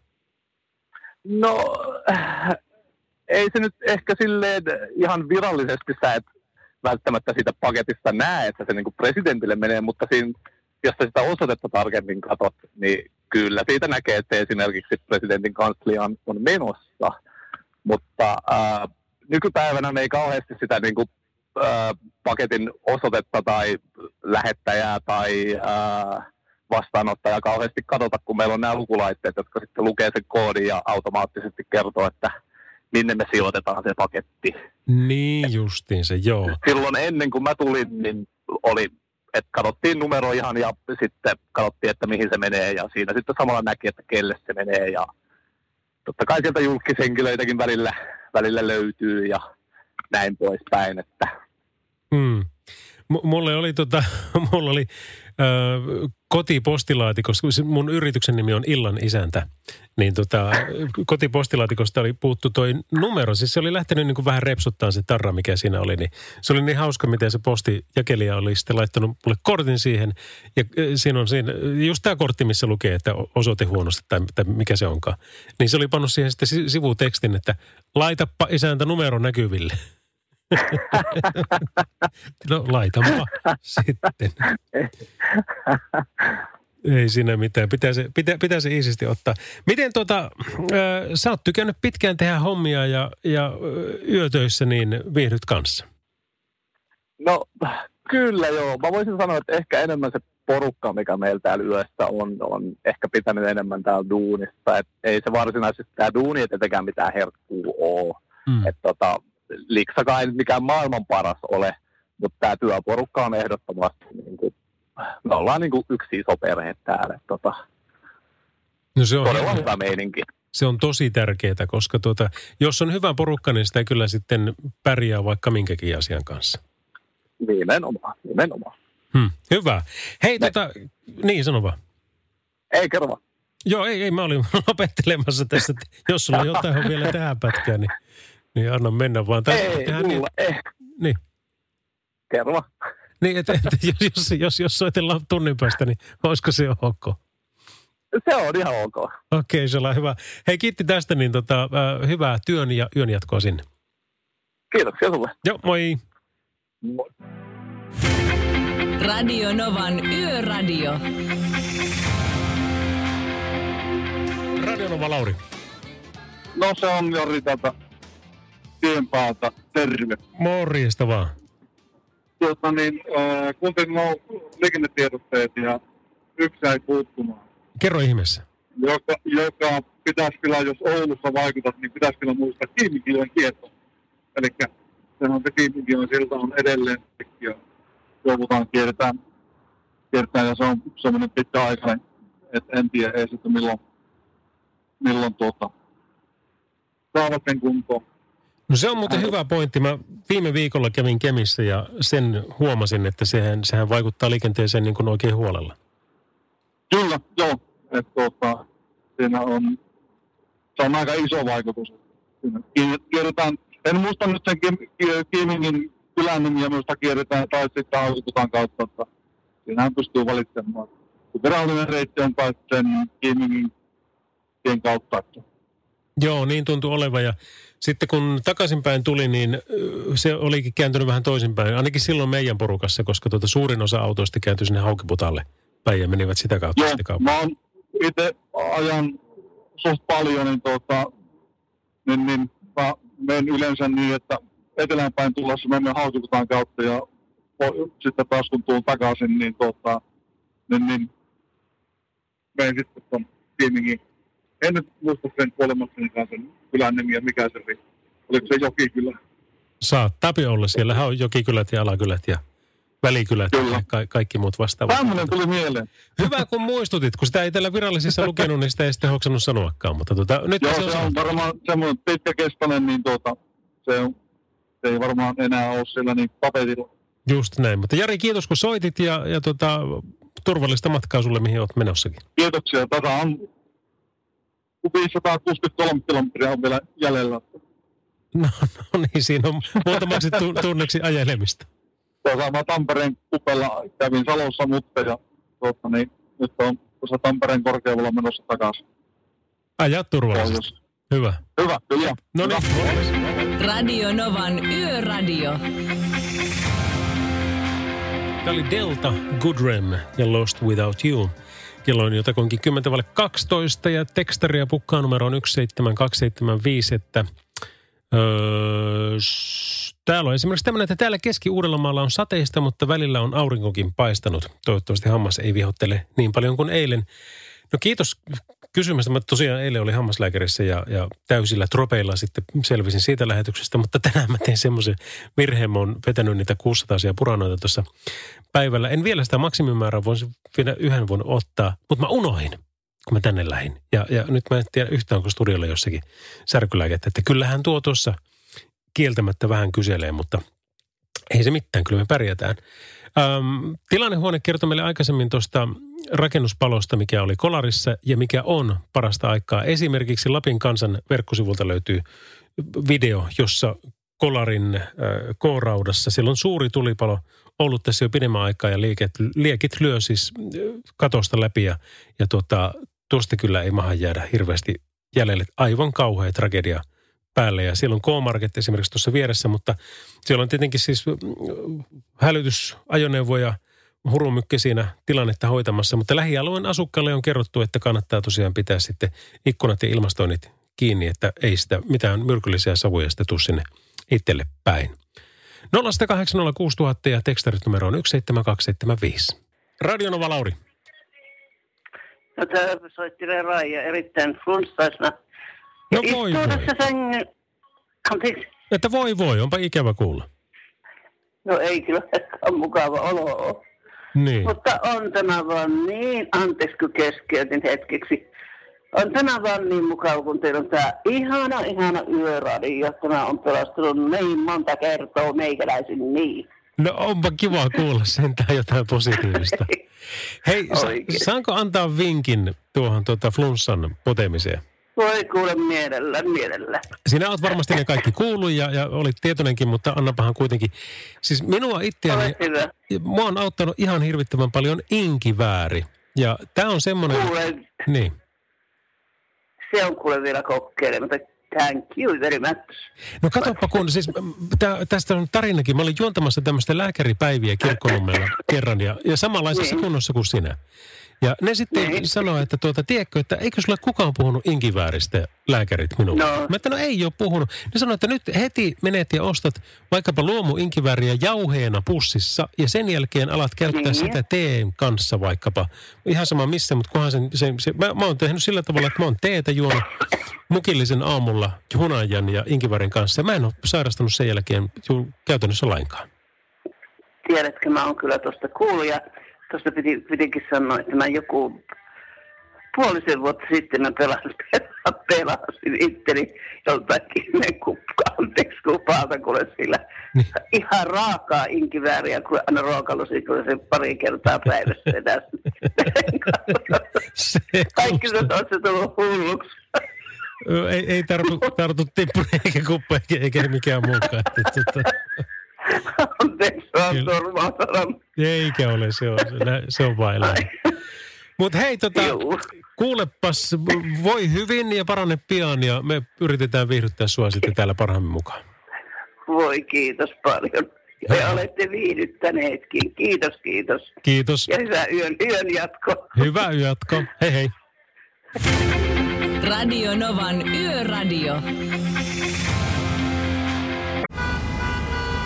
No, ei se nyt ehkä silleen ihan virallisesti sä et välttämättä siitä paketista näe, että se niin kuin presidentille menee, mutta siinä, jos sitä osoitetta tarkemmin katsot, niin kyllä siitä näkee, että esimerkiksi presidentin kanslia on menossa. Mutta ää, nykypäivänä me ei kauheasti sitä niin kuin, ää, paketin osoitetta tai lähettäjää tai ää, vastaanottajaa kauheasti katsota, kun meillä on nämä lukulaitteet, jotka sitten lukee sen koodin ja automaattisesti kertoo, että minne me sijoitetaan se paketti. Niin justiinsa, joo. Silloin ennen kuin mä tulin, niin oli, että katsottiin numero ihan ja sitten katsottiin, että mihin se menee ja siinä sitten samalla näki, että kelle se menee ja totta kai sieltä julkishenkilöitäkin välillä, välillä löytyy ja näin poispäin, että Hmm. M- mulle oli, tota, *laughs* mulla oli se mun yrityksen nimi on Illan isäntä, niin tota, kotipostilaatikosta oli puuttu toi numero. Siis se oli lähtenyt niin kuin vähän repsuttaa se tarra, mikä siinä oli. Niin se oli niin hauska, miten se postijakelija oli sitten laittanut mulle kortin siihen. Ja siinä on siinä, just tämä kortti, missä lukee, että osoite huonosti tai, tai mikä se onkaan. Niin se oli pannut siihen sitten si- sivutekstin, että laitappa isäntä numero näkyville. *laughs* no laitanpa sitten. Ei siinä mitään. Pitää se, pitää, pitää se iisisti ottaa. Miten tota, ö, sä oot tykännyt pitkään tehdä hommia ja, ja yötöissä niin viihdyt kanssa? No kyllä joo. Mä voisin sanoa, että ehkä enemmän se porukka, mikä meillä täällä yössä on, on ehkä pitänyt enemmän täällä duunissa. Et ei se varsinaisesti tämä duuni ei tietenkään mitään herkkuu ole. Mm. Et tota, liksakaan ei nyt mikään maailman paras ole, mutta tämä työporukka on ehdottomasti, niin kuin, me ollaan niin kuin yksi iso perhe täällä. Tota, No se on, todella hyvä meininki. se on tosi tärkeää, koska tuota, jos on hyvä porukka, niin sitä kyllä sitten pärjää vaikka minkäkin asian kanssa. Nimenomaan, nimenomaan. Hmm. Hyvä. Hei, tota, niin sano vaan. Ei kerro vaan. Joo, ei, ei, mä olin *laughs* lopettelemassa tässä, että jos sulla jotain on vielä tähän pätkään, niin, niin anna mennä vaan. Tai, Ei, tehdään mulla, niin, eh, niin, kerro niin että, että jos, jos, jos, jos soitellaan tunnin päästä, niin olisiko se ok? Se on ihan ok. Okei, se on hyvä. Hei, kiitti tästä, niin tota, äh, hyvää työn ja yön jatkoa sinne. Kiitoksia sulle. Joo, moi. Moi. Radio Novan Yöradio. Radionova Lauri. No se on Jori täältä tien päältä. Terve. Morjesta vaan. Tuota niin, äh, kuuntelin nuo liikennetiedotteet ja yksi jäi puuttumaan. Kerro ihmeessä. Joka, joka pitäisi kyllä, jos Oulussa vaikutat, niin pitäisi kyllä muistaa Kiimikiven kierto. Eli sehän se Kiimikiven silta on edelleen ja joudutaan kiertään, kiertään ja se on semmoinen pitkäaikainen, että en tiedä edes, että milloin, milloin tuota, saavat sen kuntoon. No se on muuten hyvä pointti. Mä viime viikolla kävin Kemissä ja sen huomasin, että sehän, sehän vaikuttaa liikenteeseen niin kuin oikein huolella. Kyllä, joo. Että tuota, siinä on, se on aika iso vaikutus. Kierretään, en muista nyt sen Kiimingin kylän nimiä, minusta kierretään tai sitten Hautukutan kautta, että siinähän pystyy valitsemaan. Virallinen reitti on kai sen Kiimingin tien kautta. Että Joo, niin tuntuu olevan. Ja sitten kun takaisinpäin tuli, niin se olikin kääntynyt vähän toisinpäin. Ainakin silloin meidän porukassa, koska tuota suurin osa autoista kääntyi sinne Haukiputalle päin ja menivät sitä kautta Joo, sitten kauppaan. mä oon itse ajan suht paljon, niin, tuota, niin, niin mä menen yleensä niin, että eteläänpäin tullessa menen Hautukutan kautta ja sitten taas kun tuun takaisin, niin, tuota, niin, niin menen sitten tuon. En nyt muista sen kuolemassani kanssa kylän nimiä, mikä se oli. Oliko se Jokikylä? Saattapi olla. Siellähän on jokikylät ja alakylät ja välikylät Kyllä. ja ka- kaikki muut vastaavat. Tämmöinen tuli mieleen. Hyvä kun muistutit, kun sitä ei täällä virallisissa *laughs* lukenut, niin sitä ei sitten hoksannut sanoakaan. Mutta tota, nyt Joo, se on se on varmaan semmoinen pitkäkestoinen, niin tuota, se, on, se ei varmaan enää ole siellä niin tapetilla. Just näin. Mutta Jari, kiitos kun soitit ja, ja tota, turvallista matkaa sulle, mihin olet menossakin. Kiitoksia. Tässä on 563 kilometriä on vielä jäljellä. No, no niin, siinä on muutamaksi tu- tunneksi ajelemista. Tuossa mä Tampereen kupella kävin Salossa mutta ja tuota, niin, nyt on tuossa Tampereen korkeudella menossa takaisin. Ajaa turvallisesti. Pohjois. Hyvä. Hyvä, kyllä. No niin, Hyvä. Radio Novan Yöradio. Tämä oli Delta, Goodrem ja Lost Without You. Kello on jotakuinkin 10 vaille 12 ja tekstaria pukkaa numero on 17275, että öö, täällä on esimerkiksi tämmöinen, että täällä Keski-Uudellamaalla on sateista, mutta välillä on aurinkokin paistanut. Toivottavasti hammas ei vihottele niin paljon kuin eilen. No kiitos kysymästä. Mä tosiaan eilen oli hammaslääkärissä ja, ja täysillä tropeilla sitten selvisin siitä lähetyksestä, mutta tänään mä tein semmoisen virheen. Mä oon vetänyt niitä 600 puranoita tuossa päivällä. En vielä sitä maksimimäärää voisi vielä yhden vuonna ottaa, mutta mä unohin, kun mä tänne lähdin. Ja, ja nyt mä en tiedä yhtään, onko studiolla jossakin särkylääkettä. Että kyllähän tuo tuossa kieltämättä vähän kyselee, mutta ei se mitään, kyllä me pärjätään. Öm, tilannehuone kertoi meille aikaisemmin tuosta rakennuspalosta, mikä oli Kolarissa ja mikä on parasta aikaa. Esimerkiksi Lapin kansan verkkosivulta löytyy video, jossa Kolarin äh, K-raudassa, siellä on suuri tulipalo ollut tässä jo pidemmän aikaa ja lieket, liekit lyö siis äh, katosta läpi ja, ja tuota, tuosta kyllä ei maha jäädä hirveästi jäljelle. Aivan kauhea tragedia päälle ja siellä on K-Market esimerkiksi tuossa vieressä, mutta siellä on tietenkin siis mm, hurumykkä siinä tilannetta hoitamassa, mutta lähialueen asukkaille on kerrottu, että kannattaa tosiaan pitää sitten ikkunat ja ilmastoinnit kiinni, että ei sitä mitään myrkyllisiä savuja sitten tuu sinne itselle päin. 0806000 ja tekstarit numero on 17275. Radionova Lauri. No täällä soitti Raija erittäin flunssaisena. No voi voi. Anteeksi. Että voi voi, onpa ikävä kuulla. No ei kyllä *laughs* ole mukava olo ole. Niin. Mutta on tämä vaan niin, anteeksi kun keskeytin hetkeksi. On tämä vaan niin mukava, kun teillä on tämä ihana, ihana yöradio. Tämä on pelastunut niin monta kertaa meikäläisin niin. No onpa kiva kuulla sentään jotain positiivista. *laughs* Hei, sa- saanko antaa vinkin tuohon tuota flunssan potemiseen? Voi kuule mielellä, mielellä. Sinä olet varmasti ne kaikki kuullut ja, ja olit tietoinenkin, mutta annapahan kuitenkin. Siis minua itseäni, mua on auttanut ihan hirvittävän paljon inkivääri. Ja tämä on semmoinen... Kuule, Niin. se on kuule vielä kokeilematta. Thank you very much. No katsoppa kun, siis tä, tästä on tarinakin. Mä olin juontamassa tämmöistä lääkäripäiviä kirkkonummella kerran ja, ja samanlaisessa Niin. kunnossa kuin sinä. Ja ne sitten Niin. sanoi, että tuota, tiedätkö, että eikö sulle kukaan puhunut inkivääristä lääkärit minulle? No. Mä että no ei ole puhunut. Ne sanoi, että nyt heti menet ja ostat vaikkapa luomu inkivääriä jauheena pussissa ja sen jälkeen alat käyttää Niin. sitä teen kanssa vaikkapa. Ihan sama missä, mutta kunhan sen, se, se, mä, mä oon tehnyt sillä tavalla, että mä oon teetä juonut mukillisen aamulla hunajan ja inkivärin kanssa. Mä en ole sairastanut sen jälkeen käytännössä lainkaan. Tiedätkö, mä oon kyllä tuosta kuullut ja tuosta piti, pitikin sanoa, että mä joku puolisen vuotta sitten mä pelasin, *laughs* pelasin itteni joltakin ne kupka, anteeksi kupalta, kuule sillä Niin. ihan raakaa inkivääriä, kun aina ruokalusikolla se pari kertaa päivässä edes. Se *laughs* Kaikki se on se tullut hulluksi. Ei, ei tartu, tartu tippuri eikä kuppa eikä, eikä mikään muukaan. Että, tota, *laughs* Anteeksi, vaan Kyllä. turvaa eikä ole, se on, se, on vain. Mutta hei, tota, Juu. kuulepas, voi hyvin ja parane pian ja me yritetään viihdyttää sua sitten täällä parhaamme mukaan. Voi kiitos paljon. Ja olette viihdyttäneetkin. Kiitos, kiitos. Kiitos. Ja hyvää yön, yön jatko. Hyvää yöjatko. Hei hei. Radio Novan Yöradio.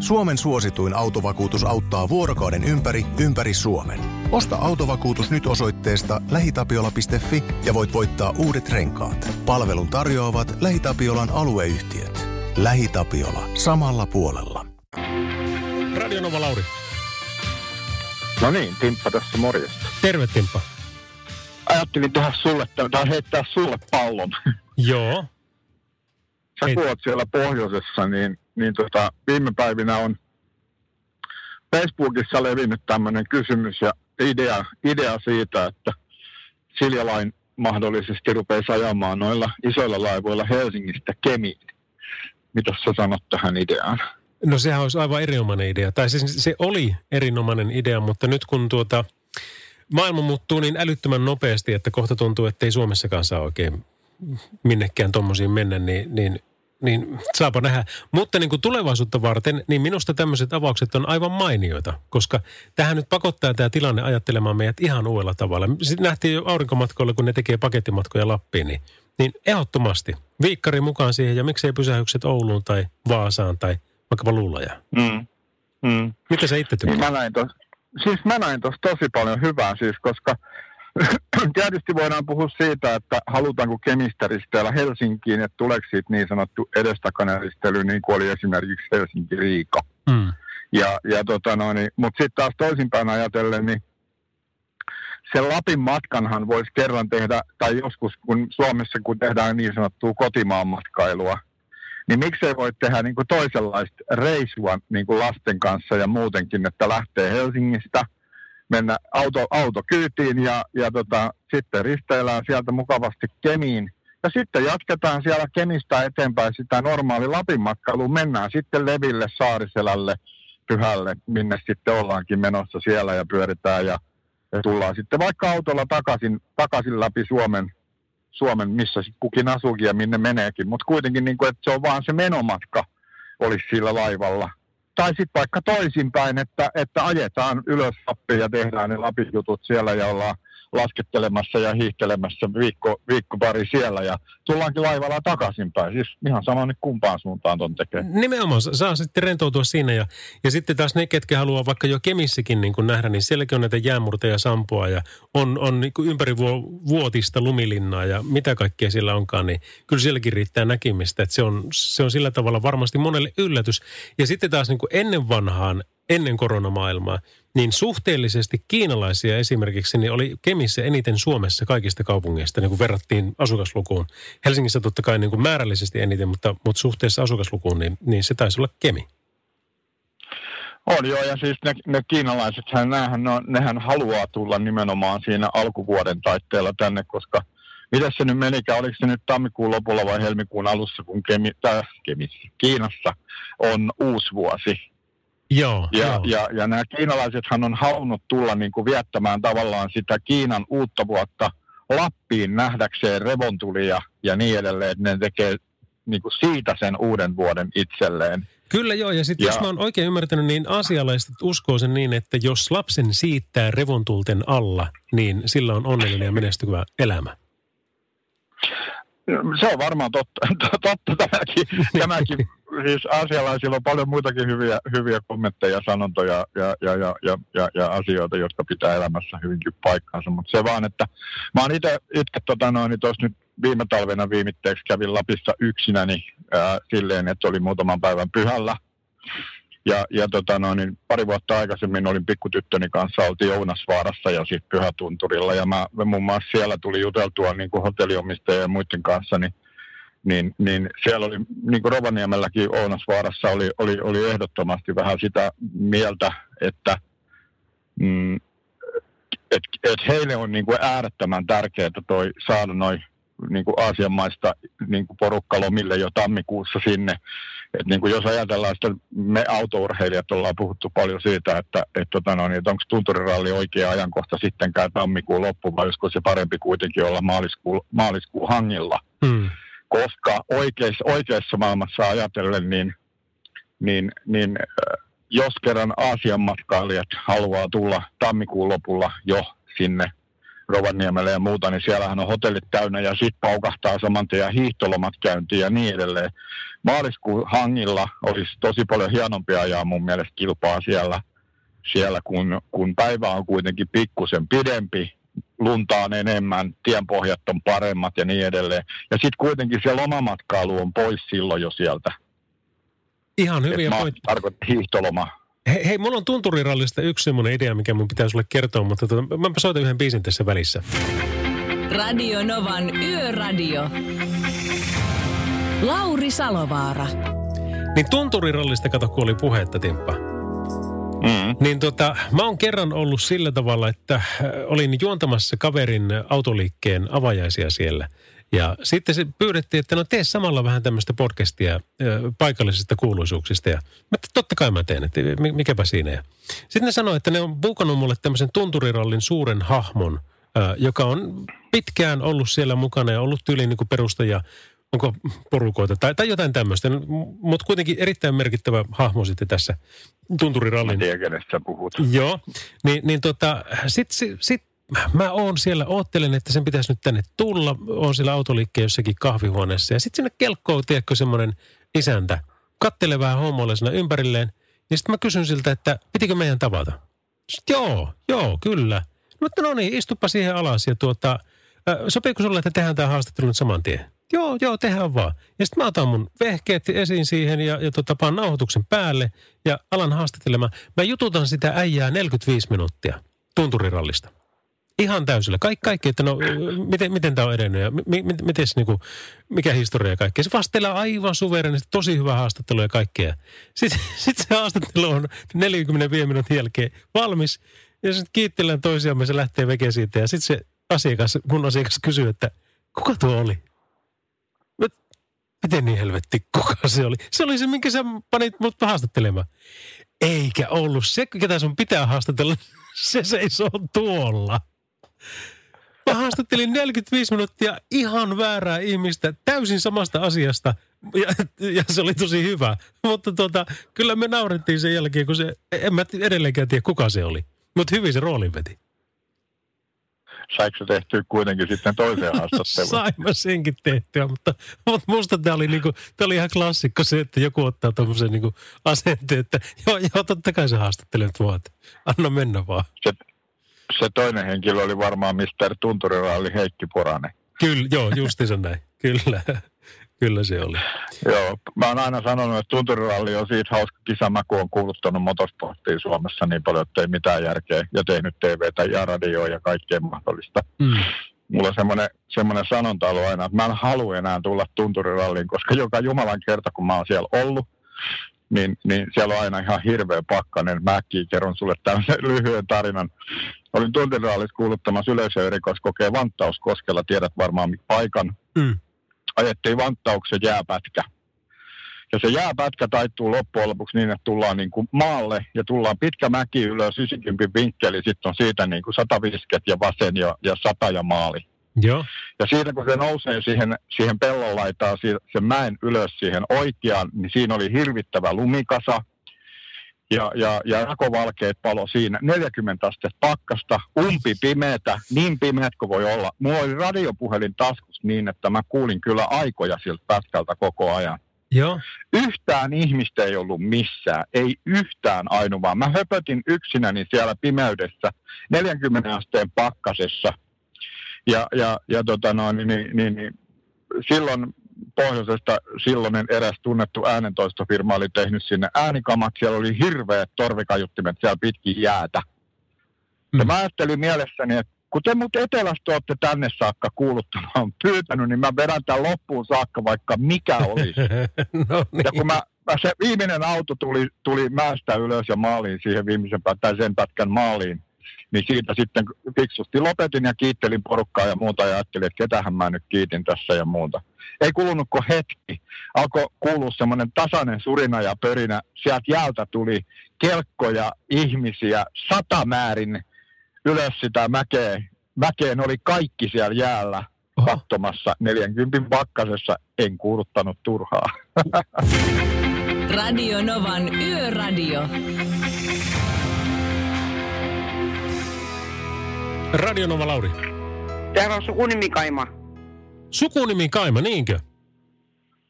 Suomen suosituin autovakuutus auttaa vuorokauden ympäri, ympäri Suomen. Osta autovakuutus nyt osoitteesta lähitapiola.fi ja voit voittaa uudet renkaat. Palvelun tarjoavat LähiTapiolan alueyhtiöt. LähiTapiola. Samalla puolella. Radio Nova Lauri. No niin, Timppa tässä morjesta. Terve Timppa. Ajattelin tehdä sulle, tai heittää sulle pallon. Joo. Sä Hei. kun oot siellä pohjoisessa, niin, niin tota, viime päivinä on Facebookissa levinnyt tämmöinen kysymys ja idea, idea siitä, että Siljalain mahdollisesti rupeisi ajamaan noilla isoilla laivoilla Helsingistä Kemiin. Mitä sä sanot tähän ideaan? No sehän olisi aivan erinomainen idea. Tai siis se oli erinomainen idea, mutta nyt kun tuota, maailma muuttuu niin älyttömän nopeasti, että kohta tuntuu, että ei Suomessakaan saa oikein minnekään tuommoisiin mennä, niin, niin, niin saapa nähdä. Mutta niin kuin tulevaisuutta varten, niin minusta tämmöiset avaukset on aivan mainioita, koska tähän nyt pakottaa tämä tilanne ajattelemaan meidät ihan uudella tavalla. Sitten nähtiin jo aurinkomatkoilla, kun ne tekee pakettimatkoja Lappiin, niin, niin ehdottomasti viikkari mukaan siihen ja miksei pysähykset Ouluun tai Vaasaan tai vaikkapa Luulajaan. Mm. Mm. Mitä sä itse Niin tykkäät? mä näin tos, siis mä näin tuossa tosi paljon hyvää siis, koska *clears throat* tietysti voidaan puhua siitä, että halutaanko kemistä risteillä Helsinkiin, että tuleeko siitä niin sanottu edestakainen ristely, niin kuin oli esimerkiksi Helsinki-Riika. Mm. Ja, ja tota no, niin, mutta sitten taas toisinpäin ajatellen, niin sen Lapin matkanhan voisi kerran tehdä, tai joskus kun Suomessa kun tehdään niin sanottua kotimaan matkailua, niin miksei voi tehdä niin kuin toisenlaista reissua niin kuin lasten kanssa ja muutenkin, että lähtee Helsingistä, mennä auto, auto kyytiin ja, ja tota, sitten risteillään sieltä mukavasti Kemiin. Ja sitten jatketaan siellä Kemistä eteenpäin sitä normaali Lapin matkailua. Mennään sitten Leville, Saariselälle, Pyhälle, minne sitten ollaankin menossa siellä ja pyöritään ja, ja tullaan sitten vaikka autolla takaisin, takaisin läpi Suomen, Suomen, missä kukin asuukin ja minne meneekin. Mutta kuitenkin, niin kuin, että se on vaan se menomatka olisi sillä laivalla. Tai sitten vaikka toisinpäin, että, että ajetaan ylös Lappiin ja tehdään ne Lapin jutut siellä ja ollaan, laskettelemassa ja hiihtelemässä viikko, viikko pari siellä ja tullaankin laivalla takaisinpäin. Siis ihan sama nyt kumpaan suuntaan ton tekee. Nimenomaan, saa sitten rentoutua siinä ja, ja sitten taas ne, ketkä haluaa vaikka jo Kemissäkin niin nähdä, niin sielläkin on näitä jäämurteja sampoa ja on, on niin kuin ympäri vuotista lumilinnaa ja mitä kaikkea siellä onkaan, niin kyllä sielläkin riittää näkemistä. Että se, on, se on sillä tavalla varmasti monelle yllätys. Ja sitten taas niin kuin ennen vanhaan, ennen koronamaailmaa, niin suhteellisesti kiinalaisia esimerkiksi niin oli Kemissä eniten Suomessa kaikista kaupungeista, niin kuin verrattiin asukaslukuun. Helsingissä totta kai niin kuin määrällisesti eniten, mutta, mutta suhteessa asukaslukuun, niin, niin se taisi olla Kemi. On joo, ja siis ne, ne kiinalaiset, nehän, no, nehän haluaa tulla nimenomaan siinä alkuvuoden taitteella tänne, koska mitä se nyt menikään, oliko se nyt tammikuun lopulla vai helmikuun alussa, kun Kemi, tai Kemi, Kiinassa on uusi vuosi. Joo, ja, joo. Ja, ja nämä kiinalaisethan on halunnut tulla niin kuin viettämään tavallaan sitä Kiinan uutta vuotta Lappiin nähdäkseen revontulia ja niin edelleen, että ne tekee niin kuin siitä sen uuden vuoden itselleen. Kyllä joo, ja sitten jos mä oon oikein ymmärtänyt, niin asialaiset uskoo sen niin, että jos lapsen siittää revontulten alla, niin sillä on onnellinen ja menestyvä elämä. Se on varmaan totta, *laughs* totta tämäkin, tämäkin siis asialaisilla on paljon muitakin hyviä, hyviä kommentteja, sanontoja ja, ja, ja, ja, ja, ja asioita, jotka pitää elämässä hyvinkin paikkaansa. Mutta se vaan, että mä oon itse tota noin, niin tuossa nyt viime talvena viimitteeksi kävin Lapissa yksinäni ää, silleen, että oli muutaman päivän pyhällä. Ja, ja tota noin, niin pari vuotta aikaisemmin olin pikkutyttöni kanssa, oltiin Ounasvaarassa ja sitten Pyhätunturilla. Ja mä, muun muassa siellä tuli juteltua niin kuin ja muiden kanssa, niin niin, niin siellä oli, niin kuin Rovaniemelläkin Ounasvaarassa oli, oli, oli ehdottomasti vähän sitä mieltä, että mm, et, et heille on niin kuin äärettömän tärkeää toi saada noin niin kuin Aasian maista niin kuin porukka lomille jo tammikuussa sinne. Et niin kuin jos ajatellaan että me autourheilijat ollaan puhuttu paljon siitä, että et tota no, niin, onko tunturiralli oikea ajankohta sittenkään tammikuun loppu, vai olisiko se parempi kuitenkin olla maaliskuun, maaliskuun hangilla. Hmm koska oikeassa, oikeassa maailmassa ajatellen, niin, niin, niin jos kerran Aasian matkailijat haluaa tulla tammikuun lopulla jo sinne Rovaniemelle ja muuta, niin siellähän on hotellit täynnä ja sitten paukahtaa saman tien hiihtolomat käyntiin ja niin edelleen. Maaliskuun hangilla olisi tosi paljon hienompia ajaa mun mielestä kilpaa siellä, siellä kun, kun päivä on kuitenkin pikkusen pidempi lunta on enemmän, tienpohjat on paremmat ja niin edelleen. Ja sitten kuitenkin se lomamatkailu on pois silloin jo sieltä. Ihan hyviä pointteja. Tarkoittaa hiihtoloma. Hei, hei, mulla on tunturirallista yksi semmoinen idea, mikä mun pitää sulle kertoa, mutta tota, mä soitan yhden biisin tässä välissä. Radio Novan Yöradio. Lauri Salovaara. Niin tunturirallista kato, kun oli puhetta, Timppa. Mm. Niin tota, mä oon kerran ollut sillä tavalla, että äh, olin juontamassa kaverin autoliikkeen avajaisia siellä. Ja sitten se pyydettiin, että no tee samalla vähän tämmöistä podcastia äh, paikallisista kuuluisuuksista. Ja mä, totta kai mä teen, että mikäpä siinä. Ja sitten ne sanoi, että ne on buukannut mulle tämmöisen tunturirallin suuren hahmon, äh, joka on pitkään ollut siellä mukana ja ollut tyyliin niin kuin perustaja onko porukoita tai, tai jotain tämmöistä. Mutta kuitenkin erittäin merkittävä hahmo sitten tässä tunturirallin. Mä tiedän, kenestä puhut. Joo, niin, niin tota, sit, sit, sit mä oon siellä, oottelen, että sen pitäisi nyt tänne tulla. Oon siellä autoliikkeen jossakin kahvihuoneessa ja sitten sinne kelkkoo, tiedätkö, semmoinen isäntä. Kattelee vähän ympärilleen. Ja sitten mä kysyn siltä, että pitikö meidän tavata? Sitten, joo, joo, kyllä. Mutta no niin, istupa siihen alas ja tuota, sopiiko sulle, että tehdään tämä haastattelu nyt saman tien? Joo, joo, tehdään vaan. Ja sitten mä otan mun vehkeet esiin siihen ja, ja tota, paan nauhoituksen päälle ja alan haastattelemaan. Mä jututan sitä äijää 45 minuuttia tunturirallista. Ihan täysillä. Kaikki, kaikki että no, miten, miten tämä on edennyt ja mi, mi, mites, niinku, mikä historia ja kaikkea. Se vastelee aivan suverenisti, tosi hyvä haastattelu ja kaikkea. Sitten *laughs* sit se haastattelu on 45 minuutin jälkeen valmis ja sitten kiittelen toisiamme, se lähtee veke siitä. Ja sitten se asiakas, mun asiakas kysyy, että kuka tuo oli? Miten niin helvetti, kuka se oli? Se oli se, minkä sä panit mut haastattelemaan. Eikä ollut se, ketä sun pitää haastatella. *laughs* Se seisoo tuolla. Mä haastattelin 45 minuuttia ihan väärää ihmistä täysin samasta asiasta. Ja, ja se oli tosi hyvä. Mutta tota, kyllä me naurettiin sen jälkeen, kun se, en mä edelleenkään tiedä kuka se oli. Mutta hyvin se roolin veti. Saiko tehtyä kuitenkin sitten toiseen *laughs* haastatteluun? Sain mä senkin tehtyä, mutta, mutta musta tämä oli, niinku, tää oli ihan klassikko se, että joku ottaa tuommoisen niinku asenteen, että joo, joo, totta kai se haastattelee mua, anna mennä vaan. Se, se toinen henkilö oli varmaan Mr. Tunturiralli Heikki Poranen. Kyllä, joo, justiinsa näin. Kyllä, *laughs* kyllä se oli. Joo, mä oon aina sanonut, että tunturiralli on siitä hauska kisa. Mä kun on kuuluttanut motorsporttia Suomessa niin paljon, että ei mitään järkeä ja tehnyt TVtä ja radioa ja kaikkea mahdollista. Mm. Mulla on semmoinen, semmoinen sanonta ollut aina, että mä en halua enää tulla tunturiralliin, koska joka jumalan kerta, kun mä oon siellä ollut, niin, niin siellä on aina ihan hirveä pakkanen. Mä äkkiä kerron sulle tämmöisen *laughs* lyhyen tarinan. Olin tunturirallissa kuuluttamassa yleisöerikoiskokeen Vanttauskoskella, tiedät varmaan paikan. Mm. Ajettiin Vanttauksen jääpätkä. Ja se jääpätkä taittuu loppujen lopuksi niin, että tullaan niin kuin maalle ja tullaan pitkä mäki ylös, 90 vinkkeli, sitten on siitä niin kuin 150 ja vasen ja, ja 100 ja maali. Joo. Ja siitä kun se nousee siihen, siihen pellon laitaan, sen mäen ylös siihen oikeaan, niin siinä oli hirvittävä lumikasa. Ja, ja, ja rakovalkeet palo siinä. 40 astetta pakkasta, umpi pimeätä, niin pimeät kuin voi olla. Mulla oli radiopuhelin taskus niin, että mä kuulin kyllä aikoja siltä pätkältä koko ajan. Joo. Yhtään ihmistä ei ollut missään, ei yhtään ainoa, vaan mä höpötin yksinäni siellä pimeydessä 40 asteen pakkasessa. Ja, ja, ja tota noin, niin, niin, niin, niin, silloin pohjoisesta silloinen eräs tunnettu äänentoistofirma oli tehnyt sinne äänikamat. Siellä oli hirveät torvikajuttimet siellä pitkin jäätä. Ja Mm. mä ajattelin mielessäni, että kun te mut etelästä olette tänne saakka kuuluttamaan pyytänyt, niin mä vedän tämän loppuun saakka, vaikka mikä *laughs* olisi. no niin. Ja kun mä, mä se viimeinen auto tuli, tuli mäestä ylös ja maaliin siihen viimeisen pätkän, tai sen pätkän maaliin, niin siitä sitten fiksusti lopetin ja kiittelin porukkaa ja muuta ja ajattelin, että ketähän mä nyt kiitin tässä ja muuta. Ei kulunut kuin hetki. Alkoi kuulua semmoinen tasainen surina ja pörinä. Sieltä jäältä tuli kelkkoja, ihmisiä, satamäärin ylös sitä mäkeä. Mäkeen oli kaikki siellä jäällä Oho. katsomassa 40 pakkasessa. En kuuluttanut turhaa. *laughs* Radio Novan Yöradio. Radionova Lauri. Täällä on sukunimi Kaima. Sukunimi Kaima, niinkö?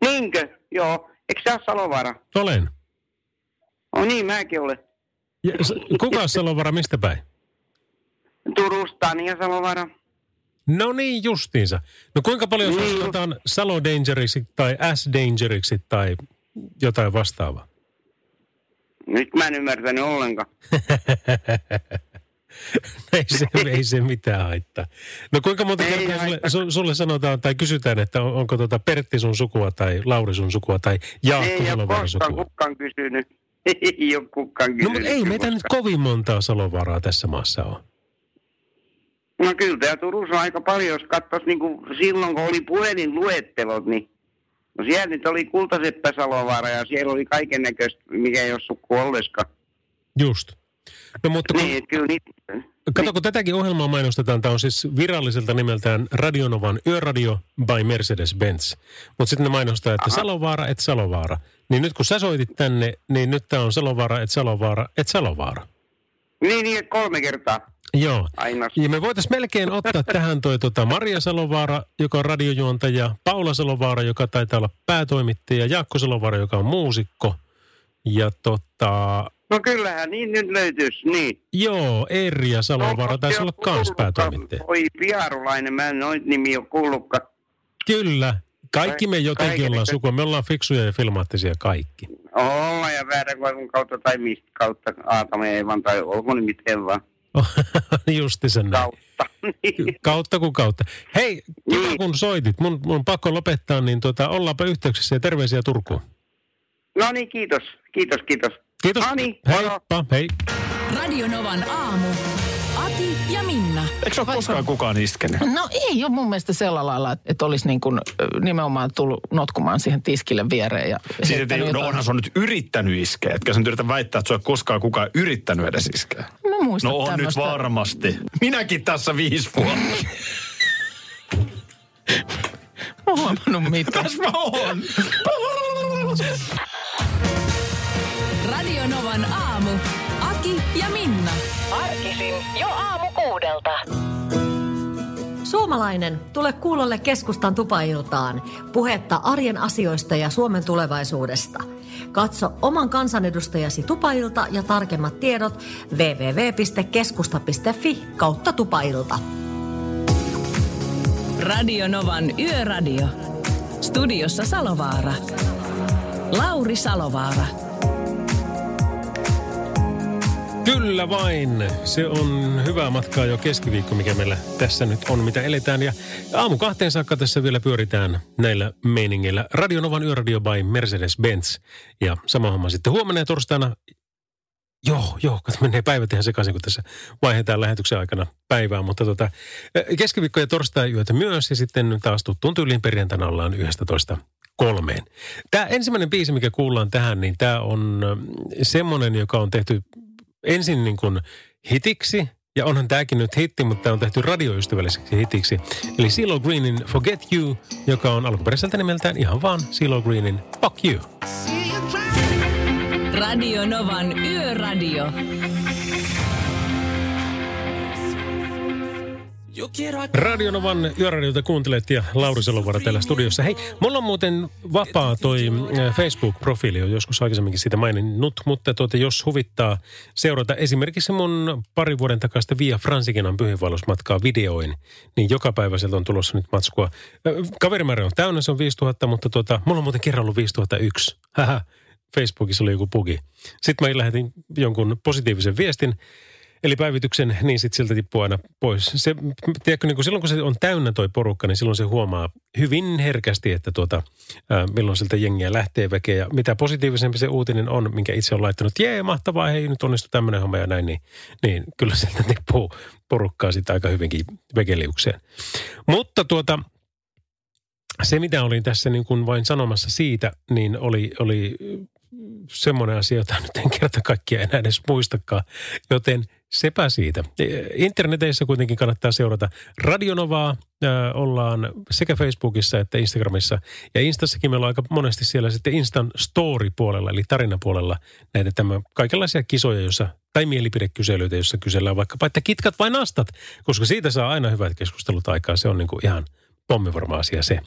Niinkö? Joo. Eikö sä ole Salovaara? Olen. No niin, mäkin olen. Ja, kuka Salovara, mistä päin? Turusta, niin ja Salovaara. No niin, justiinsa. No kuinka paljon niin. sanotaan Salo Dangeriksi tai S Dangeriksi tai jotain vastaavaa? Nyt mä en ymmärtänyt ollenkaan. *laughs* *laughs* ei, se, ei se mitään haittaa. No kuinka monta Ei kertaa sulle, su, sulle sanotaan tai kysytään, että on, onko tota Pertti sun sukua tai Lauri sun sukua tai Jaakko ei ole Salovaaran koskaan sukua? kukaan kysynyt. *laughs* Ei ole kukaan No kysynyt. mutta ei meitä nyt kovin montaa Salovaaraa tässä maassa ole. No kyllä täällä Turussa on aika paljon, jos katsoisi niin kuin silloin, kun oli puhelinluettelot, niin no siellä nyt oli Kultaseppä Salovaara ja siellä oli kaiken näköistä, mikä ei ole sukku ollenkaan. Just. No mutta kun, Niin, kyllä niitä... kato, kun tätäkin ohjelmaa mainostetaan, tämä on siis viralliselta nimeltään Radionovan Yöradio by Mercedes-Benz. Mutta sitten ne mainostaa, että Salovaara et Salovaara. Niin nyt kun sä soitit tänne, niin nyt tämä on Salovaara et Salovaara et Salovaara. Niin, niin, kolme kertaa Joo. aina. Ja me voitaisiin melkein ottaa *laughs* tähän toi tota Maria Salovaara, joka on radiojuontaja, Paula Salovaara, joka taitaa olla päätoimittaja, Jaakko Salovaara, joka on muusikko. Ja tota, No kyllähän niin nyt löytyisi, niin. joo, Erja Salovaara Onko taisi olla kans päätoimittaja. Oi, Piarulainen, mä en noit nimi ole kuullutkaan. Kyllä. Kaikki me jotenkin Kaiken ollaan sukua. Me ollaan fiksuja ja filmaattisia kaikki. Olla ja väärän kautta tai mistä kautta, Aatamo Eevan tai olkoon miten vaan *laughs* Justi sen kautta. Niin. Kautta kuin kautta. Hei, kiva Niin. kun soitit. Mun, mun on pakko lopettaa, niin tota, ollaanpa yhteyksissä ja terveisiä Turkuun. No niin, kiitos. Kiitos, kiitos. Kiitos. No niin. Heippa, hei. Radio Novan aamu. Ati ja Minna. Eikö se ole koskaan kukaan iskenyt? No ei ole mun mielestä sillä lailla, että olisi niin kuin nimenomaan tullut notkumaan siihen tiskille viereen. Ja Siis, et ei, heittänyt no jotain. onhan se on nyt yrittänyt iskeä. Etkä nyt yritä väittää, että se on koskaan kukaan yrittänyt edes iskeä. Mä muistan No on tämmöstä. nyt varmasti. Minäkin tässä viisi vuotta. Mä oon huomannut mitään. Tässä mä oon. *laughs* Radio Novan aamu. Aki ja Minna. Arkisin jo aamu kuudelta. Suomalainen, tule kuulolle keskustan tupailtaan. Puhetta arjen asioista ja Suomen tulevaisuudesta. Katso oman kansanedustajasi tupailta ja tarkemmat tiedot www.keskusta.fi kautta tupailta. Radio Novan Yöradio. Studiossa Salovaara. Lauri Salovaara. Kyllä vain. Se on hyvää matkaa jo keskiviikko, mikä meillä tässä nyt on, mitä eletään. Ja aamu kahteen saakka tässä vielä pyöritään näillä meiningeillä. Radionovan yöradio by Mercedes-Benz. Ja sama homma sitten huomenna ja torstaina. Joo, joo, kun menee päivät ihan sekaisin, kun tässä vaihdetaan lähetyksen aikana päivää. Mutta tota, keskiviikko ja torstai yötä myös. Ja sitten taas tuttuun tyyliin perjantaina ollaan 11 kolmeen. Tämä ensimmäinen biisi, mikä kuullaan tähän, niin tämä on semmoinen, joka on tehty ensin niin kuin hitiksi, ja onhan tämäkin nyt hitti, mutta tämä on tehty radioystävälliseksi hitiksi. Eli CeeLo Greenin Forget You, joka on alkuperäiseltä nimeltään ihan vaan CeeLo Greenin Fuck You. Radio Novan Yöradio. Radionovan yöradiota kuuntelet ja Lauri Salovaara täällä studiossa. Hei, mulla on muuten vapaa toi äh, Facebook-profiili, on joskus aikaisemminkin sitä maininnut, mutta tuota, jos huvittaa seurata esimerkiksi mun pari vuoden takaista Via Fransikenan pyhinvaellusmatkaa videoin, niin joka päivä sieltä on tulossa nyt matskua. Äh, kaverimäärä on täynnä, se on 5000, mutta tuota, mulla on muuten kerran ollut 5001. Hähä, Facebookissa oli joku bugi. Sitten mä lähetin jonkun positiivisen viestin, Eli päivityksen, niin sitten siltä tippuu aina pois. Se, tiedätkö, niin kun silloin kun se on täynnä toi porukka, niin silloin se huomaa hyvin herkästi, että tuota, ää, milloin siltä jengiä lähtee väkeä. Ja mitä positiivisempi se uutinen on, minkä itse on laittanut, jee, mahtavaa, hei, nyt onnistu tämmöinen homma ja näin, niin, niin kyllä sieltä tippuu porukkaa sitten aika hyvinkin vekeliukseen. Mutta tuota, se, mitä olin tässä niin kuin vain sanomassa siitä, niin oli, oli semmoinen asia, jota nyt en kerta kaikkia enää edes muistakaan. Joten sepä siitä. Interneteissä kuitenkin kannattaa seurata Radionovaa. Ollaan sekä Facebookissa että Instagramissa. Ja Instassakin meillä on aika monesti siellä sitten Instan Story-puolella, eli tarinapuolella näitä tämä, kaikenlaisia kisoja, jossa, tai mielipidekyselyitä, jossa kysellään vaikkapa, että kitkat vai nastat, koska siitä saa aina hyvät keskustelut aikaa. Se on niin kuin ihan pommivarma asia se.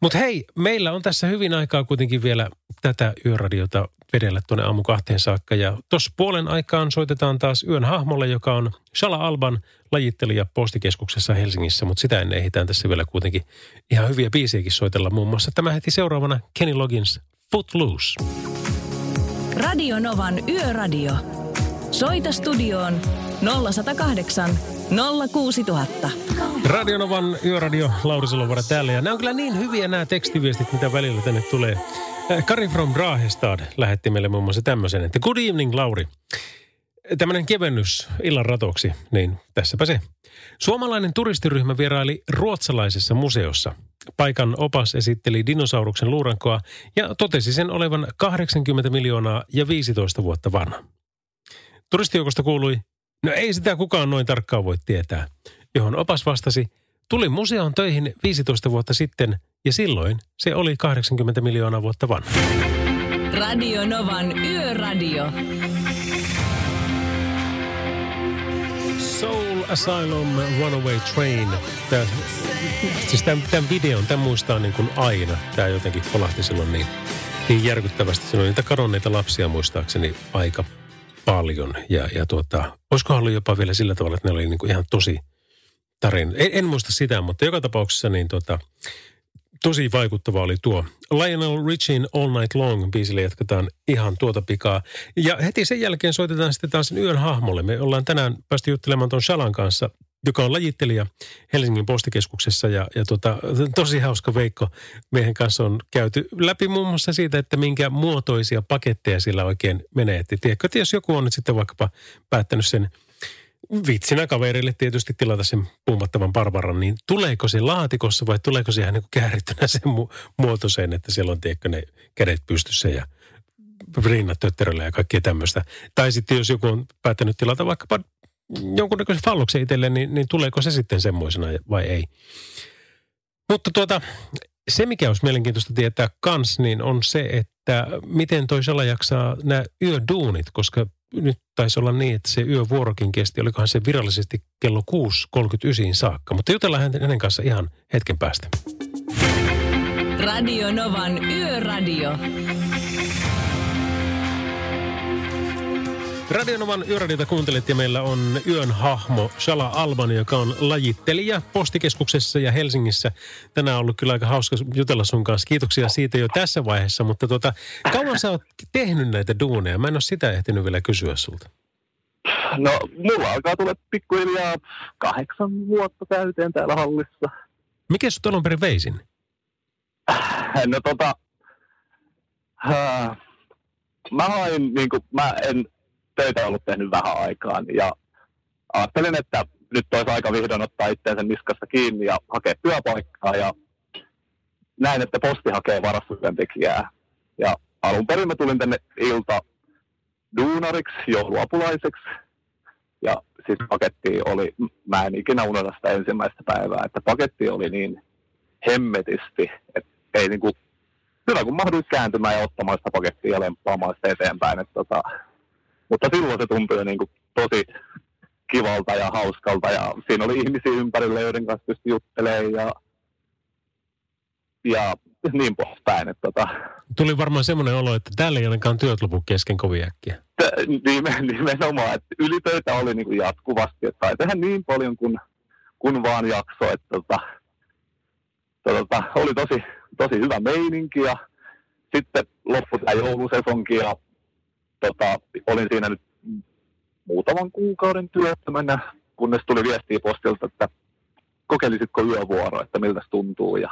Mutta hei, meillä on tässä hyvin aikaa kuitenkin vielä tätä yöradiota vedellä tuonne aamu kahteen saakka. Ja tuossa puolen aikaan soitetaan taas yön hahmolle, joka on Shala Alban lajittelija postikeskuksessa Helsingissä. Mutta sitä ennen ehditään tässä vielä kuitenkin ihan hyviä biisejäkin soitella. Muun muassa tämä heti seuraavana Kenny Loggins Footloose. Radio Novan Yöradio. Soita studioon 0108 06000. Radionovan yöradio Lauri Salovara täällä. Ja nämä on kyllä niin hyviä nämä tekstiviestit, mitä välillä tänne tulee. Äh, Kari from Brahestad lähetti meille muun muassa tämmöisen, että Good evening Lauri. Tämmöinen kevennys illan ratoksi, niin tässäpä se. Suomalainen turistiryhmä vieraili ruotsalaisessa museossa. Paikan opas esitteli dinosauruksen luurankoa ja totesi sen olevan 80 miljoonaa ja 15 vuotta vanha. Turistijoukosta kuului, no ei sitä kukaan noin tarkkaan voi tietää, johon opas vastasi, tuli museon töihin 15 vuotta sitten ja silloin se oli 80 miljoonaa vuotta vanha. Radio Novan Yöradio. Soul Asylum Runaway Train. Tää, siis tämän, tämän videon, tämän muistaa niin kuin aina. Tämä jotenkin kolahti silloin niin, niin järkyttävästi. Oli niitä kadonneita lapsia muistaakseni aika paljon. Ja, ja tuota, olisiko ollut jopa vielä sillä tavalla, että ne oli niin kuin ihan tosi tarina. En, en muista sitä, mutta joka tapauksessa niin tuota, tosi vaikuttava oli tuo. Lionel Richin All Night Long biisille jatketaan ihan tuota pikaa. Ja heti sen jälkeen soitetaan sitten taas sen yön hahmolle. Me ollaan tänään päästy juttelemaan tuon Shalan kanssa, joka on lajittelija Helsingin postikeskuksessa. Ja, ja tota, tosi hauska Veikko. Meidän kanssa on käyty läpi muun muassa siitä, että minkä muotoisia paketteja sillä oikein menee. Et tiedätkö, että jos joku on nyt sitten vaikkapa päättänyt sen – vitsinä kaverille tietysti tilata sen puumattavan barbaran, niin tuleeko se laatikossa vai tuleeko se ihan niin käärittynä sen mu- muotoiseen, että siellä on tiedätkö, ne kädet pystyssä ja rinnat tötteröllä ja kaikkea tämmöistä. Tai sitten jos joku on päättänyt tilata vaikkapa jonkunnäköisen falloksen itselleen, niin, niin tuleeko se sitten semmoisena vai ei. Mutta tuota, se mikä olisi mielenkiintoista tietää kans, niin on se, että miten toi Sala jaksaa nämä yöduunit, koska nyt taisi olla niin, että se yövuorokin kesti, olikohan se virallisesti kello 6.39 saakka. Mutta jutellaan hänen kanssa ihan hetken päästä. Radio Novan Yöradio. Radionovan yöradiota kuuntelet ja meillä on yön hahmo Shala Alban, joka on lajittelija postikeskuksessa ja Helsingissä. Tänään on ollut kyllä aika hauska jutella sun kanssa. Kiitoksia siitä jo tässä vaiheessa, mutta tota, kauan sä oot tehnyt näitä duuneja? Mä en ole sitä ehtinyt vielä kysyä sulta. No, mulla alkaa tulla pikkuhiljaa kahdeksan vuotta täyteen täällä hallissa. Mikä sut alun perin veisin? No tota, äh, mä hain, niin kuin, mä en töitä ollut tehnyt vähän aikaan ja ajattelin, että nyt olisi aika vihdoin ottaa itseensä niskasta kiinni ja hakea työpaikkaa ja näin, että posti hakee varastotyöntekijää. Ja alun perin mä tulin tänne ilta duunariksi, jouluapulaiseksi. Ja sitten paketti oli, mä en ikinä unohda sitä ensimmäistä päivää, että paketti oli niin hemmetisti, että ei niinku, hyvä kun mahduin kääntymään ja ottamaan sitä pakettia ja lemppaamaan sitä eteenpäin. Että tota, mutta silloin se tuntui jo niinku tosi kivalta ja hauskalta ja siinä oli ihmisiä ympärillä, joiden kanssa pystyi juttelemaan ja, ja niin poispäin. Että tota, Tuli varmaan semmoinen olo, että täällä ei olekaan työt lopu kesken kovin äkkiä. t- nimen- nimenomaan, että ylitöitä oli niin kuin jatkuvasti, että sai tehdä niin paljon kuin, kun vaan jakso, että tota, tota, oli tosi, tosi hyvä meininki ja sitten loppui tämä joulusesonki ja tota, olin siinä nyt muutaman kuukauden työttömänä, kunnes tuli viestiä postilta, että kokeilisitko yövuoro, että miltä se tuntuu ja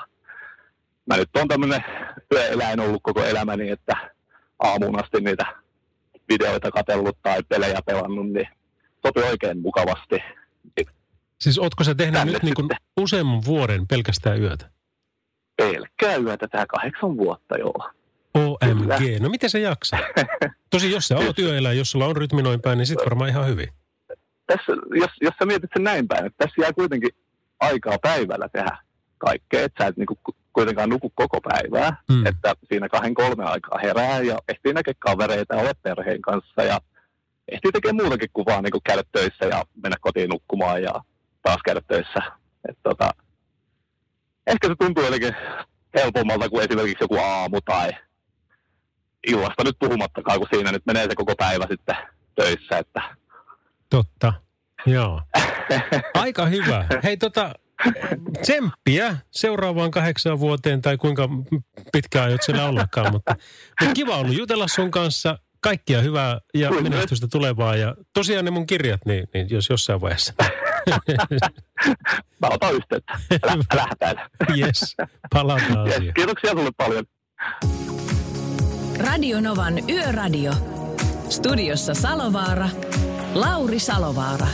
mä nyt on tämmöinen yöeläin ollut koko elämäni, että aamuun asti niitä videoita katsellut tai pelejä pelannut, niin sopi oikein mukavasti. Siis ootko sä tehnyt Tänne nyt niin kuin useamman vuoden pelkästään yötä? Pelkkää yötä tää kahdeksan vuotta joo. OMG. No miten se jaksaa? *laughs* Tosi jos sä oot yöeläin, jos sulla on rytmi noin päin, niin sit varmaan ihan hyvin. Tässä, jos, jos sä mietit sen näin päin, että tässä jää kuitenkin aikaa päivällä tehdä kaikkea, että sä et niinku ku- kuitenkaan nuku koko päivää, Mm. että siinä kahden kolme aikaa herää ja ehtii näkee kavereita olla perheen kanssa ja ehtii tekemään muutakin kuin vaan niinku käydä töissä ja mennä kotiin nukkumaan ja taas käydä töissä. Et tota, ehkä se tuntuu jotenkin helpommalta kuin esimerkiksi joku aamu tai illasta nyt puhumattakaan, kun siinä nyt menee se koko päivä sitten töissä, että Totta. Joo. *laughs* Aika hyvä. Hei tota, tsemppiä seuraavaan kahdeksaan vuoteen tai kuinka pitkään aiot siellä ollakaan, mutta, mutta kiva ollut jutella sun kanssa. Kaikkia hyvää ja Kyllä. menestystä tulevaa ja tosiaan ne mun kirjat, niin, niin jos jossain vaiheessa. *laughs* Mä otan yhteyttä. Lä- lähdetään. Yes, palataan Yes, asiaan. kiitoksia sulle paljon. Radio Novan Yöradio. Studiossa Salovaara. Lauri Salovaara.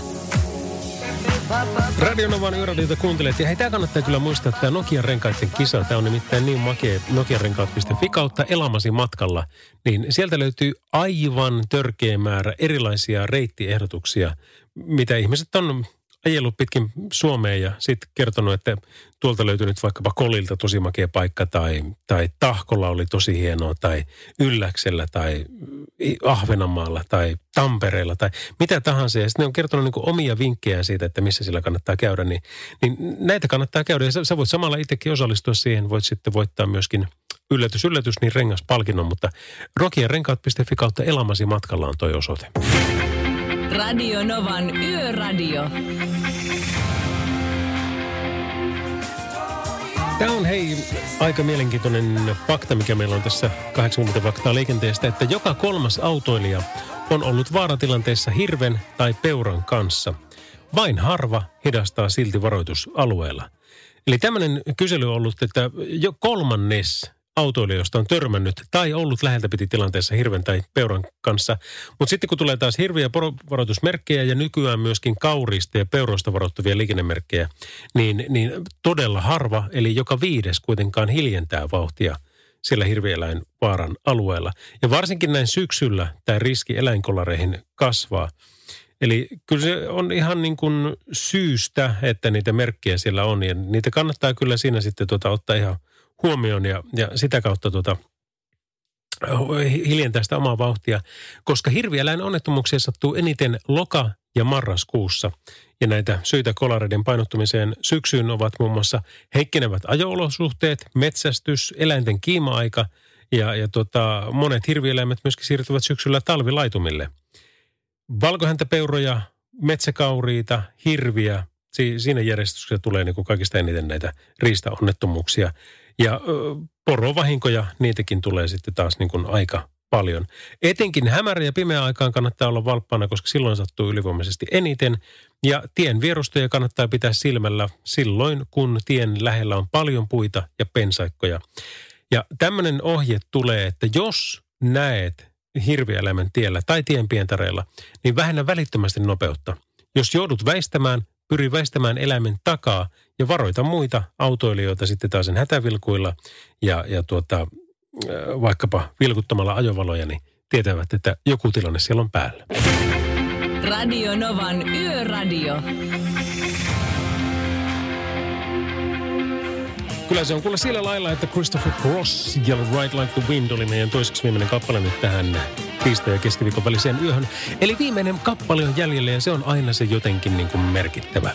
Radionovan yöradiota kuuntelet. Ja hei, tämä kannattaa kyllä muistaa, että tämä Nokian renkaiden kisa, tämä on nimittäin niin makea nokiarenkaat.fi kautta elämäsi matkalla. Niin sieltä löytyy aivan törkeä määrä erilaisia reittiehdotuksia, mitä ihmiset on ajellut pitkin Suomeen ja sitten kertonut, että tuolta löytyy nyt vaikkapa Kolilta tosi makea paikka tai, tai Tahkolla oli tosi hienoa tai Ylläksellä tai Ahvenanmaalla tai Tampereella tai mitä tahansa. Ja sitten ne on kertonut niin omia vinkkejä siitä, että missä sillä kannattaa käydä. Niin, niin näitä kannattaa käydä ja sä, sä voit samalla itsekin osallistua siihen. Voit sitten voittaa myöskin yllätys, yllätys, niin rengaspalkinnon. Mutta rokienrenkaat.fi kautta elämäsi matkalla on toi osoite. Radio Novan Yöradio. Tämä on hei aika mielenkiintoinen fakta, mikä meillä on tässä 80 faktaa liikenteestä, että joka kolmas autoilija on ollut vaaratilanteessa hirven tai peuran kanssa. Vain harva hidastaa silti varoitusalueella. Eli tämmöinen kysely on ollut, että jo kolmannes autoilijoista on törmännyt tai ollut läheltä piti tilanteessa hirven tai peuran kanssa. Mutta sitten kun tulee taas hirviä porovaroitusmerkkejä ja nykyään myöskin kauriista ja peuroista varoittavia liikennemerkkejä, niin, niin todella harva, eli joka viides kuitenkaan hiljentää vauhtia siellä hirvieläin vaaran alueella. Ja varsinkin näin syksyllä tämä riski eläinkolareihin kasvaa. Eli kyllä se on ihan niin kuin syystä, että niitä merkkejä siellä on ja niitä kannattaa kyllä siinä sitten tuota ottaa ihan huomioon ja, ja sitä kautta tuota hiljentää sitä omaa vauhtia, koska hirvieläin onnettomuuksia sattuu eniten loka- ja marraskuussa. Ja näitä syitä kolareiden painottumiseen syksyyn ovat muun muassa heikkenevät ajoolosuhteet, metsästys, eläinten kiima-aika ja, ja tota, monet hirvieläimet myöskin siirtyvät syksyllä talvilaitumille. Valkohäntäpeuroja, metsäkauriita, hirviä, si, siinä järjestyksessä tulee niin kuin kaikista eniten näitä riistaonnettomuuksia. Ja porovahinkoja, niitäkin tulee sitten taas niin kuin aika paljon. Etenkin hämärä ja pimeä aikaan kannattaa olla valppaana, koska silloin sattuu ylivoimaisesti eniten. Ja tien vierustoja kannattaa pitää silmällä silloin, kun tien lähellä on paljon puita ja pensaikkoja. Ja tämmöinen ohje tulee, että jos näet hirvieläimen tiellä tai tien pientareilla, niin vähennä välittömästi nopeutta. Jos joudut väistämään, pyri väistämään eläimen takaa ja varoita muita autoilijoita sitten taas sen hätävilkuilla ja, ja tuota, vaikkapa vilkuttamalla ajovaloja, niin tietävät, että joku tilanne siellä on päällä. Radio Novan Yöradio. Kyllä se on kuule sillä lailla, että Christopher Cross ja Ride Like the Wind oli meidän toiseksi viimeinen kappale nyt tähän tiistai- ja keskiviikon väliseen yöhön. Eli viimeinen kappale on jäljellä ja se on aina se jotenkin niin kuin merkittävä.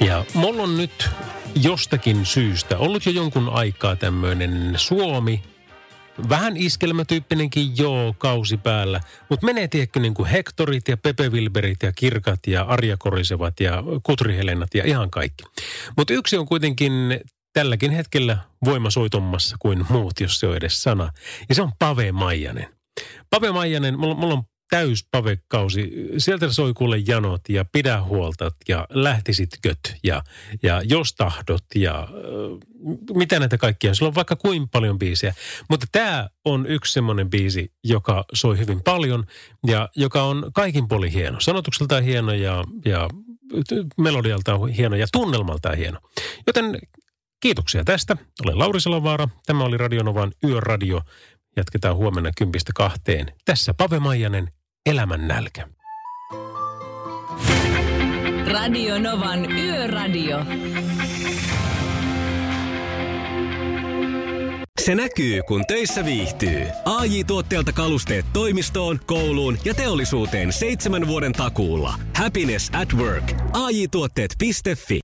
Ja mulla on nyt jostakin syystä ollut jo jonkun aikaa tämmöinen Suomi Vähän iskelmätyyppinenkin joo, kausi päällä. Mutta menee tiedätkö niin kuin Hektorit ja Pepe Wilberit ja Kirkat ja Arja Korisevat ja Kutrihelenat ja ihan kaikki. Mutta yksi on kuitenkin tälläkin hetkellä voimasoitommassa kuin muut, jos se on edes sana. Ja se on Pave Maijanen. Pave Maijanen, mulla, mulla on täys pavekausi. Sieltä soi kuule janot ja pidä huolta ja lähtisitkö ja, ja jos tahdot ja äh, mitä näitä kaikkia. Sulla on vaikka kuin paljon biisejä. Mutta tämä on yksi semmoinen biisi, joka soi hyvin paljon ja joka on kaikin puolin hieno. Sanotukseltaan hieno ja, ja melodialtaan hieno ja tunnelmaltaan hieno. Joten kiitoksia tästä. Olen Lauri Salovaara. Tämä oli Radionovan Yöradio. Jatketaan huomenna kympistä kahteen. Tässä Pave Maijanen, Elämän nälkä. Radio Novan Yöradio. Se näkyy, kun töissä viihtyy. ai tuotteelta kalusteet toimistoon, kouluun ja teollisuuteen seitsemän vuoden takuulla. Happiness at work. AJ-tuotteet.fi